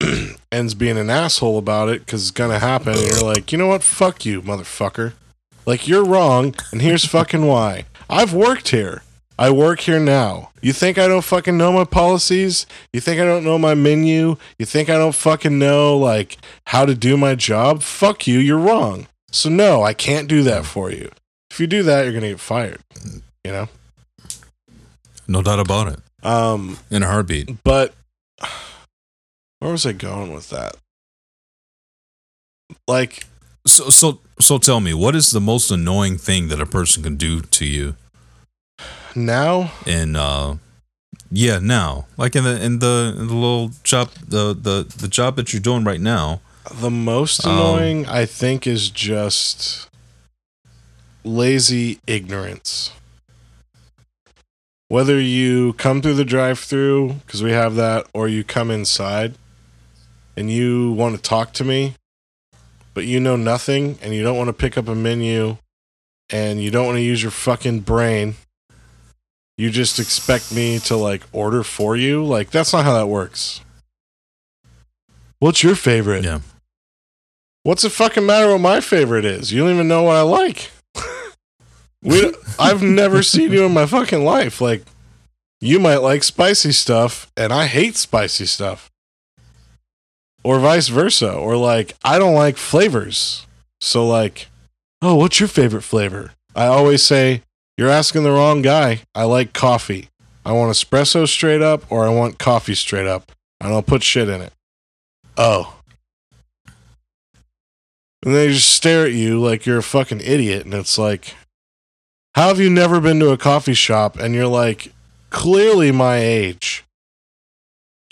ends being an asshole about it because it's gonna happen, and you're like, you know what? Fuck you, motherfucker. Like you're wrong, and here's fucking why. I've worked here. I work here now. You think I don't fucking know my policies? You think I don't know my menu? You think I don't fucking know like how to do my job? Fuck you, you're wrong. So no, I can't do that for you. If you do that, you're gonna get fired. You know? No doubt about it. Um, In a heartbeat. but where was I going with that? Like So so so tell me, what is the most annoying thing that a person can do to you now, in uh yeah, now. Like in the in the in the little job the the the job that you're doing right now. the most Um, annoying I think is just lazy ignorance. Whether you come through the drive-through because we have that, or you come inside and you want to talk to me, but you know nothing and you don't want to pick up a menu and you don't want to use your fucking brain. You just expect me to like order for you. Like that's not how that works. What's your favorite? Yeah. What's the fucking matter what my favorite is? You don't even know what I like. we, I've never seen you in my fucking life. Like, you might like spicy stuff, and I hate spicy stuff, or vice versa. Or like, I don't like flavors. So like, oh, what's your favorite flavor? I always say you're asking the wrong guy. I like coffee. I want espresso straight up, or I want coffee straight up, and I'll put shit in it. Oh. And they just stare at you like you're a fucking idiot. And it's like, how have you never been to a coffee shop and you're like, clearly my age?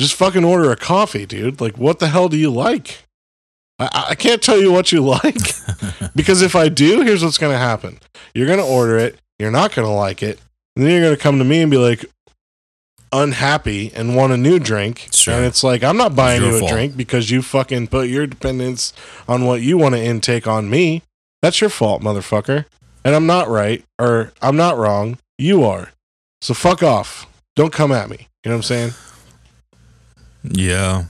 Just fucking order a coffee, dude. Like, what the hell do you like? I, I can't tell you what you like because if I do, here's what's going to happen. You're going to order it, you're not going to like it, and then you're going to come to me and be like, unhappy and want a new drink. Sure. And it's like, I'm not buying you a fault. drink because you fucking put your dependence on what you want to intake on me. That's your fault, motherfucker. And I'm not right or I'm not wrong. You are. So fuck off. Don't come at me. You know what I'm saying? Yeah.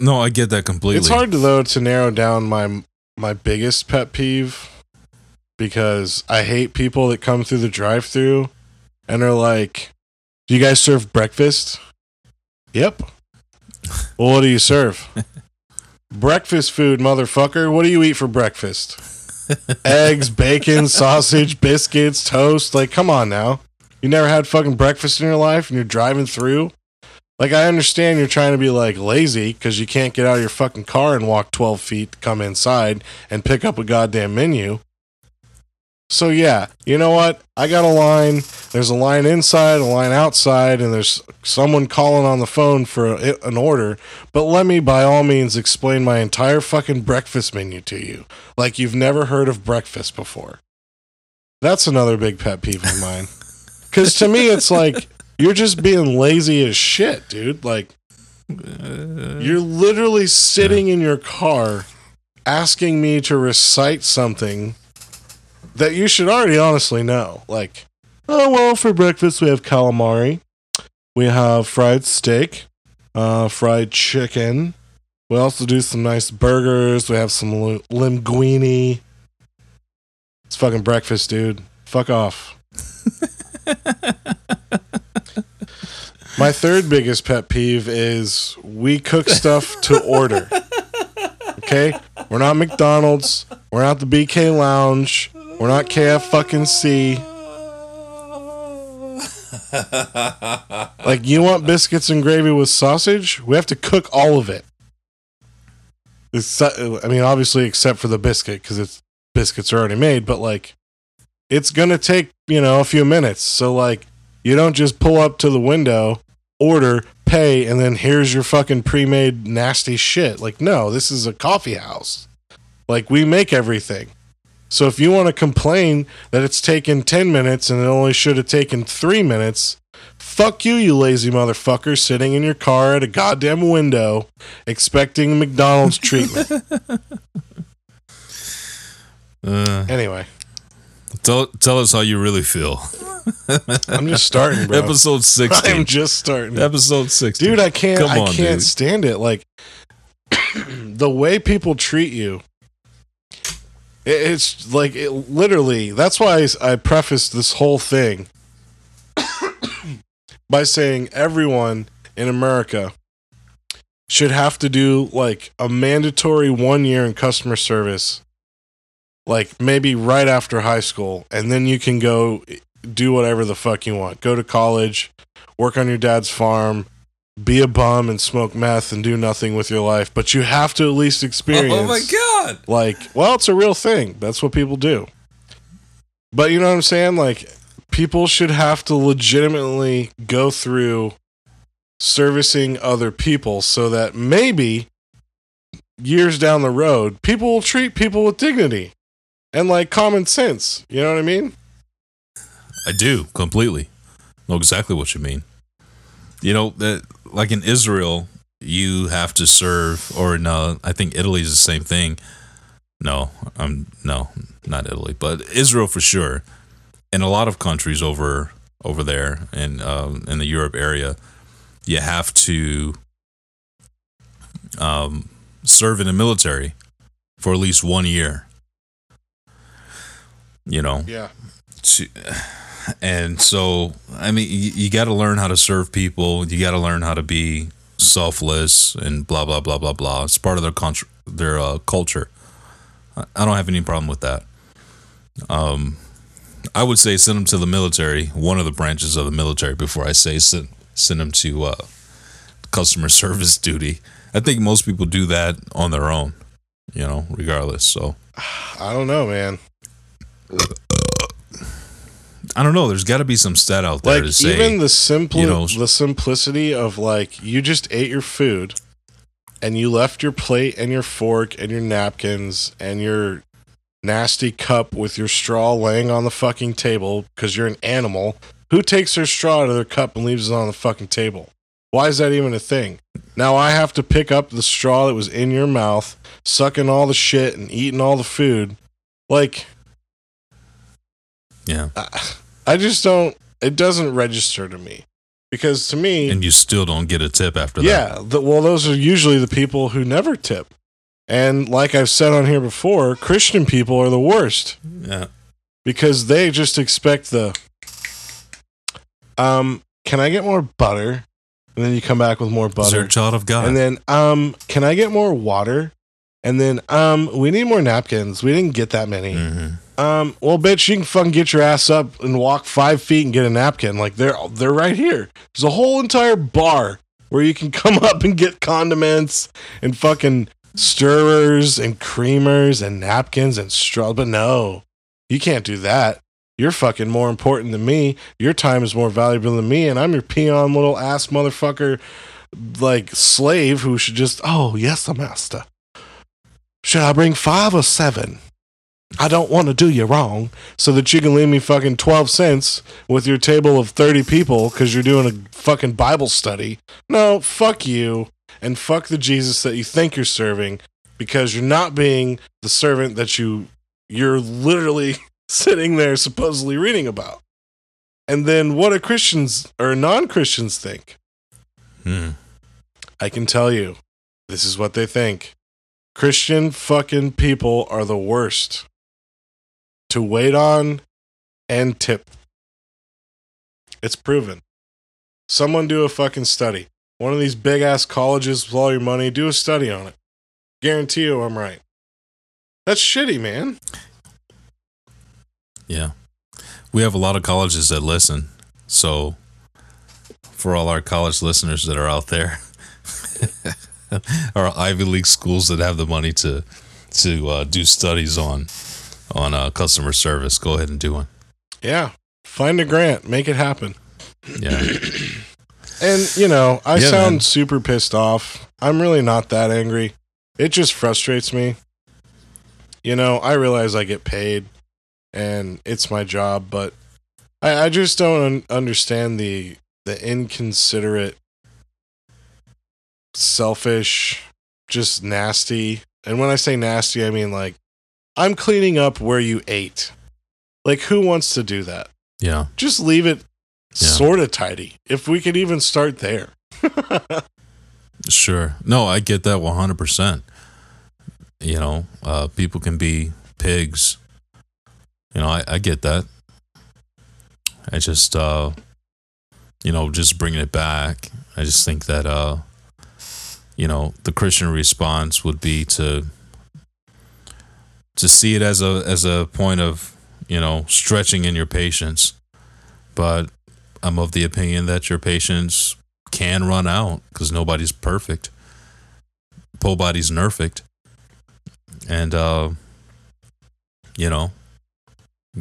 No, I get that completely. It's hard though to narrow down my my biggest pet peeve because I hate people that come through the drive-through and are like, "Do you guys serve breakfast?" Yep. well, what do you serve? breakfast food, motherfucker. What do you eat for breakfast? Eggs, bacon, sausage, biscuits, toast. Like, come on now. You never had fucking breakfast in your life and you're driving through? Like, I understand you're trying to be like lazy because you can't get out of your fucking car and walk 12 feet to come inside and pick up a goddamn menu. So, yeah, you know what? I got a line. There's a line inside, a line outside, and there's someone calling on the phone for a, an order. But let me, by all means, explain my entire fucking breakfast menu to you like you've never heard of breakfast before. That's another big pet peeve of mine. Because to me, it's like you're just being lazy as shit, dude. Like, you're literally sitting in your car asking me to recite something that you should already honestly know. Like, oh, well, for breakfast, we have calamari, we have fried steak, uh, fried chicken. We also do some nice burgers. We have some li- linguine. It's fucking breakfast, dude. Fuck off. My third biggest pet peeve is we cook stuff to order. Okay? We're not McDonald's. We're not the BK Lounge. We're not KF fucking C. Like, you want biscuits and gravy with sausage? We have to cook all of it. It's, I mean, obviously, except for the biscuit, because it's biscuits are already made, but like, it's gonna take, you know, a few minutes. So, like, you don't just pull up to the window, order, pay, and then here's your fucking pre made nasty shit. Like, no, this is a coffee house. Like, we make everything. So if you want to complain that it's taken 10 minutes and it only should have taken three minutes, fuck you, you lazy motherfucker, sitting in your car at a goddamn window expecting McDonald's treatment. Uh, anyway, tell tell us how you really feel. I'm just starting, bro. Episode I'm just starting. Episode sixty. Dude, I can't Come I can't dude. stand it. Like the way people treat you It- It's like it, literally. That's why I prefaced this whole thing by saying everyone in America should have to do like a mandatory one year in customer service, like maybe right after high school, and then you can go do whatever the fuck you want. Go to college, work on your dad's farm, be a bum and smoke meth and do nothing with your life, but you have to at least experience. Oh my god! Like, well, it's a real thing. That's what people do. But you know what I'm saying? Like, people should have to legitimately go through servicing other people so that maybe years down the road, people will treat people with dignity and like common sense. You know what I mean? I do completely know exactly what you mean. You know that, like in Israel, you have to serve, or in uh, I think Italy is the same thing. No, I'm no, not Italy, but Israel for sure, and a lot of countries over over there in um, in the Europe area, you have to um, serve in the military for at least one year. You know, Yeah. to, and so I mean, you, you got to learn how to serve people. You got to learn how to be selfless and blah blah blah blah blah. It's part of their contr- their uh, culture. I I don't have any problem with that. Um, I would say send them to the military, one of the branches of the military, before I say send send them to uh, customer service duty. I think most people do that on their own, you know, regardless. So I don't know, man. I don't know. There's got to be some stat out there like to say even the simple you know- the simplicity of like you just ate your food and you left your plate and your fork and your napkins and your nasty cup with your straw laying on the fucking table because you're an animal who takes their straw out of their cup and leaves it on the fucking table why is that even a thing now i have to pick up the straw that was in your mouth sucking all the shit and eating all the food like yeah. Ah. I just don't. It doesn't register to me because to me, and you still don't get a tip after that. yeah. Well, those are usually the people who never tip, and like I've said on here before, Christian people are the worst Yeah. because they just expect the. Um, can I get more butter? And then you come back with more Because they're a butter, child of God. and then um, can I get more water? And then um, we need more napkins. We didn't get that many. Mhm. Um, well, bitch, you can fucking get your ass up and walk five feet and get a napkin. Like they're they're right here. There's a whole entire bar where you can come up and get condiments and fucking stirrers and creamers and napkins and straw. But no, you can't do that. You're fucking more important than me. Your time is more valuable than me, and I'm your peon little ass motherfucker, like slave who should just. Oh yes, the master. Should I bring five or seven? I don't want to do you wrong, so that you can leave me fucking 12 cents with your table of 30 people because you're doing a fucking Bible study. No, fuck you, and fuck the Jesus that you think you're serving because you're not being the servant that you you're literally sitting there supposedly reading about. And then what do Christians or non-Christians think? Hmm. I can tell you, this is what they think. Christian fucking people are the worst to wait on and tip. It's proven. Someone do a fucking study. One of these big ass colleges with all your money, do a study on it. Guarantee you I'm right. That's shitty, man. Yeah. We have a lot of colleges that listen. So, for all our college listeners that are out there, our Ivy League schools that have the money to to uh, do studies on on uh, customer service, go ahead and do one. Yeah. Find a grant, make it happen. Yeah. And, you know, I Yeah, sound man. super pissed off. I'm really not that angry. It just frustrates me. You know, I realize I get paid and it's my job, but I, I just don't un- understand the the inconsiderate, selfish, just nasty. And when I say nasty, I mean like I'm cleaning up where you ate. Like who wants to do that? yeah. just leave it Yeah. sort of tidy. If we could even start there. Sure. No, I get that 100%. You know, uh, people can be pigs. You know, I, I get that. I just, uh, you know, just bringing it back. I just think that, uh, you know, the Christian response would be to to see it as a as a point of, you know, stretching in your patience. But I'm of the opinion that your patience can run out because nobody's perfect. Po body's perfect. And uh you know,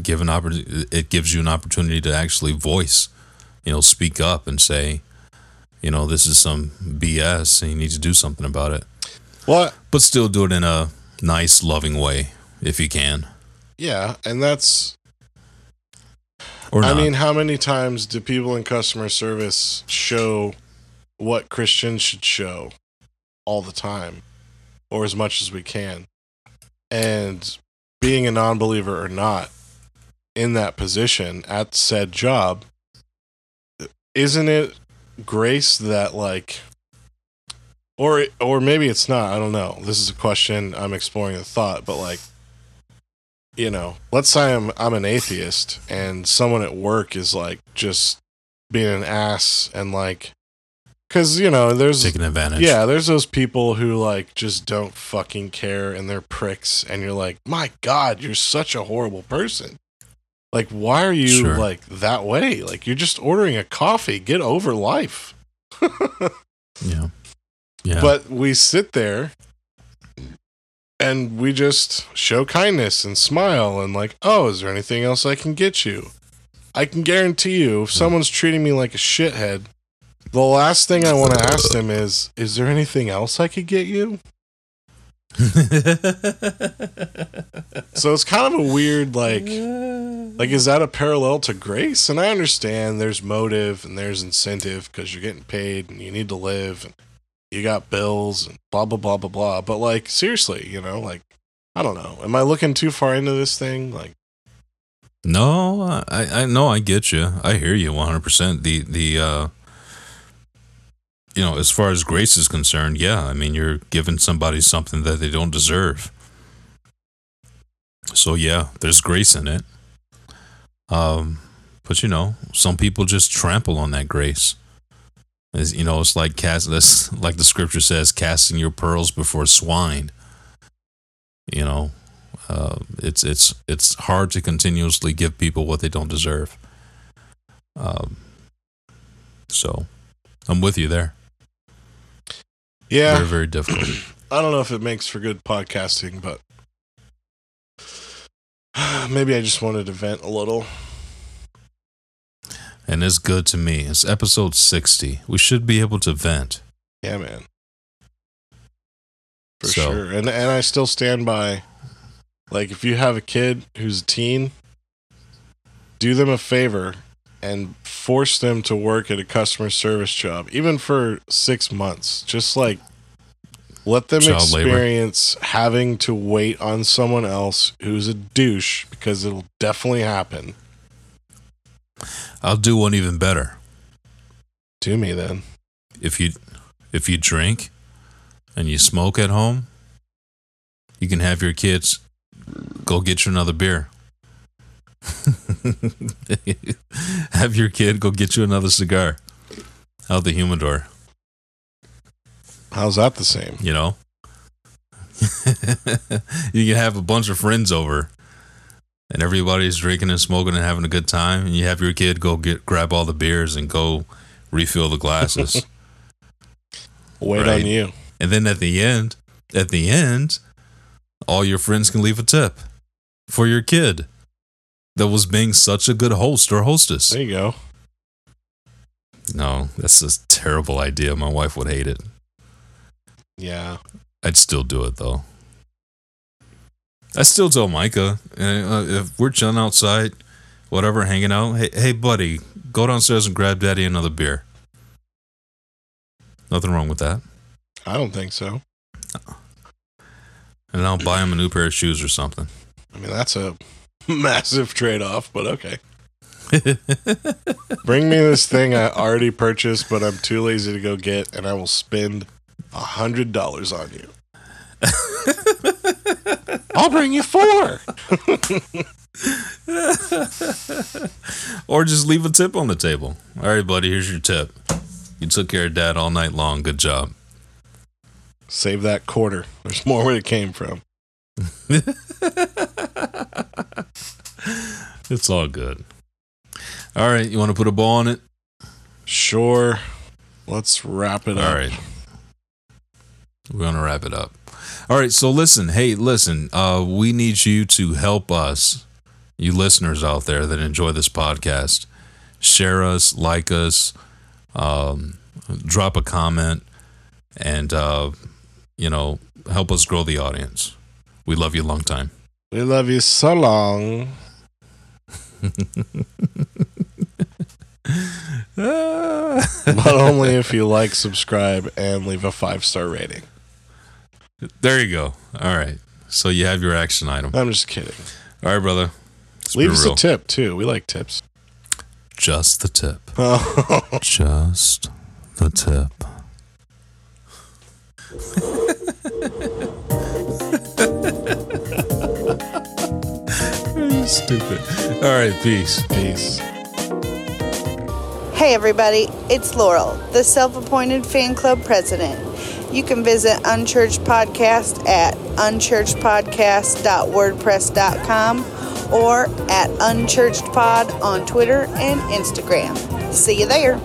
give an oppor- it gives you an opportunity to actually voice, you know, speak up and say, you know, this is some BS and you need to do something about it. What? But still do it in a nice, loving way if you can. Yeah, and that's. Or I mean, how many times do people in customer service show what Christians should show all the time, or as much as we can? And being a non believer or not in that position at said job, isn't it grace that, like, or or maybe it's not. I don't know. This is a question I'm exploring the thought, but like, you know, let's say I'm I'm an atheist and someone at work is like just being an ass and like, because you know, there's taking advantage. yeah, there's those people who like just don't fucking care and they're pricks, and you're like, my god, you're such a horrible person. Like, why are you Sure. like that way? Like, you're just ordering a coffee. Get over life. Yeah. Yeah. But we sit there and we just show kindness and smile and like, oh, is there anything else I can get you? I can guarantee you, if someone's treating me like a shithead, the last thing I want to ask them is, is there anything else I could get you? So it's kind of a weird like like is that a parallel to grace? And I understand there's motive and there's incentive because you're getting paid and you need to live and you got bills and blah blah blah blah blah. But like seriously, you know, like I don't know. Am I looking too far into this thing? Like No, I I know I get you. I hear you 100%. The the uh you know, as far as grace is concerned, yeah, I mean, you're giving somebody something that they don't deserve. So yeah, there's grace in it. Um but you know, some people just trample on that grace. It's, you know, it's like cast this like the scripture says casting your pearls before swine. You know, uh, it's it's it's hard to continuously give people what they don't deserve. Um, so I'm with you there. yeah, Very very difficult. I don't know if it makes for good podcasting, but maybe I just wanted to vent a little. And it's good to me. It's episode 60. We should be able to vent. Yeah, man. For So- sure. And and I still stand by like if you have a kid who's a teen, do them a favor and force them to work at a customer service job even for 6 months. Just like let them Child labor. experience having to wait on someone else who's a douche because it'll definitely happen. I'll do one even better. To me then. If you if you drink and you smoke at home, you can have your kids go get you another beer. have your kid go get you another cigar out the humidor. How's that the same? you know you can have a bunch of friends over and everybody's drinking and smoking and having a good time and you have your kid go get grab all the beers and go refill the glasses Wait Right. on you. and then at the end at the end all your friends can leave a tip for your kid that was being such a good host or hostess There you go. no that's a terrible idea my wife would hate it Yeah. I'd still do it though. I still tell Micah uh, if we're chilling outside, whatever, hanging out. Hey, hey, buddy, go downstairs and grab Daddy another beer. Nothing wrong with that. I don't think so. And I'll buy him a new pair of shoes or something. I mean, that's a massive trade off, but okay. Bring me this thing I already purchased, but I'm too lazy to go get, and I will spend a hundred dollars on you. I'll bring you four. Or just leave a tip on the table. All right, buddy, here's your tip. You took care of dad all night long. Good job. Save that quarter. There's more where it came from. It's all good. All right, you want to put a ball on it? Sure. Let's wrap it up. All right. We're going to wrap it up. All right, so listen, hey, listen, uh, we need you to help us, you listeners out there that enjoy this podcast. Share us, like us, um, drop a comment, and, uh, you know, help us grow the audience. We love you a long time. We love you so long. but only if you like, subscribe, and leave a five star rating. There you go. All right. So you have your action item. I'm just kidding. All right, brother. It's Leave us real. a tip too. We like tips. Just the tip. Oh, Just the tip. Stupid. All right, peace. peace. Hey everybody, it's Laurel, the self appointed fan club president. You can visit Unchurched Podcast at unchurchedpodcast.wordpress.com or at unchurchedpod on Twitter and Instagram. See you there.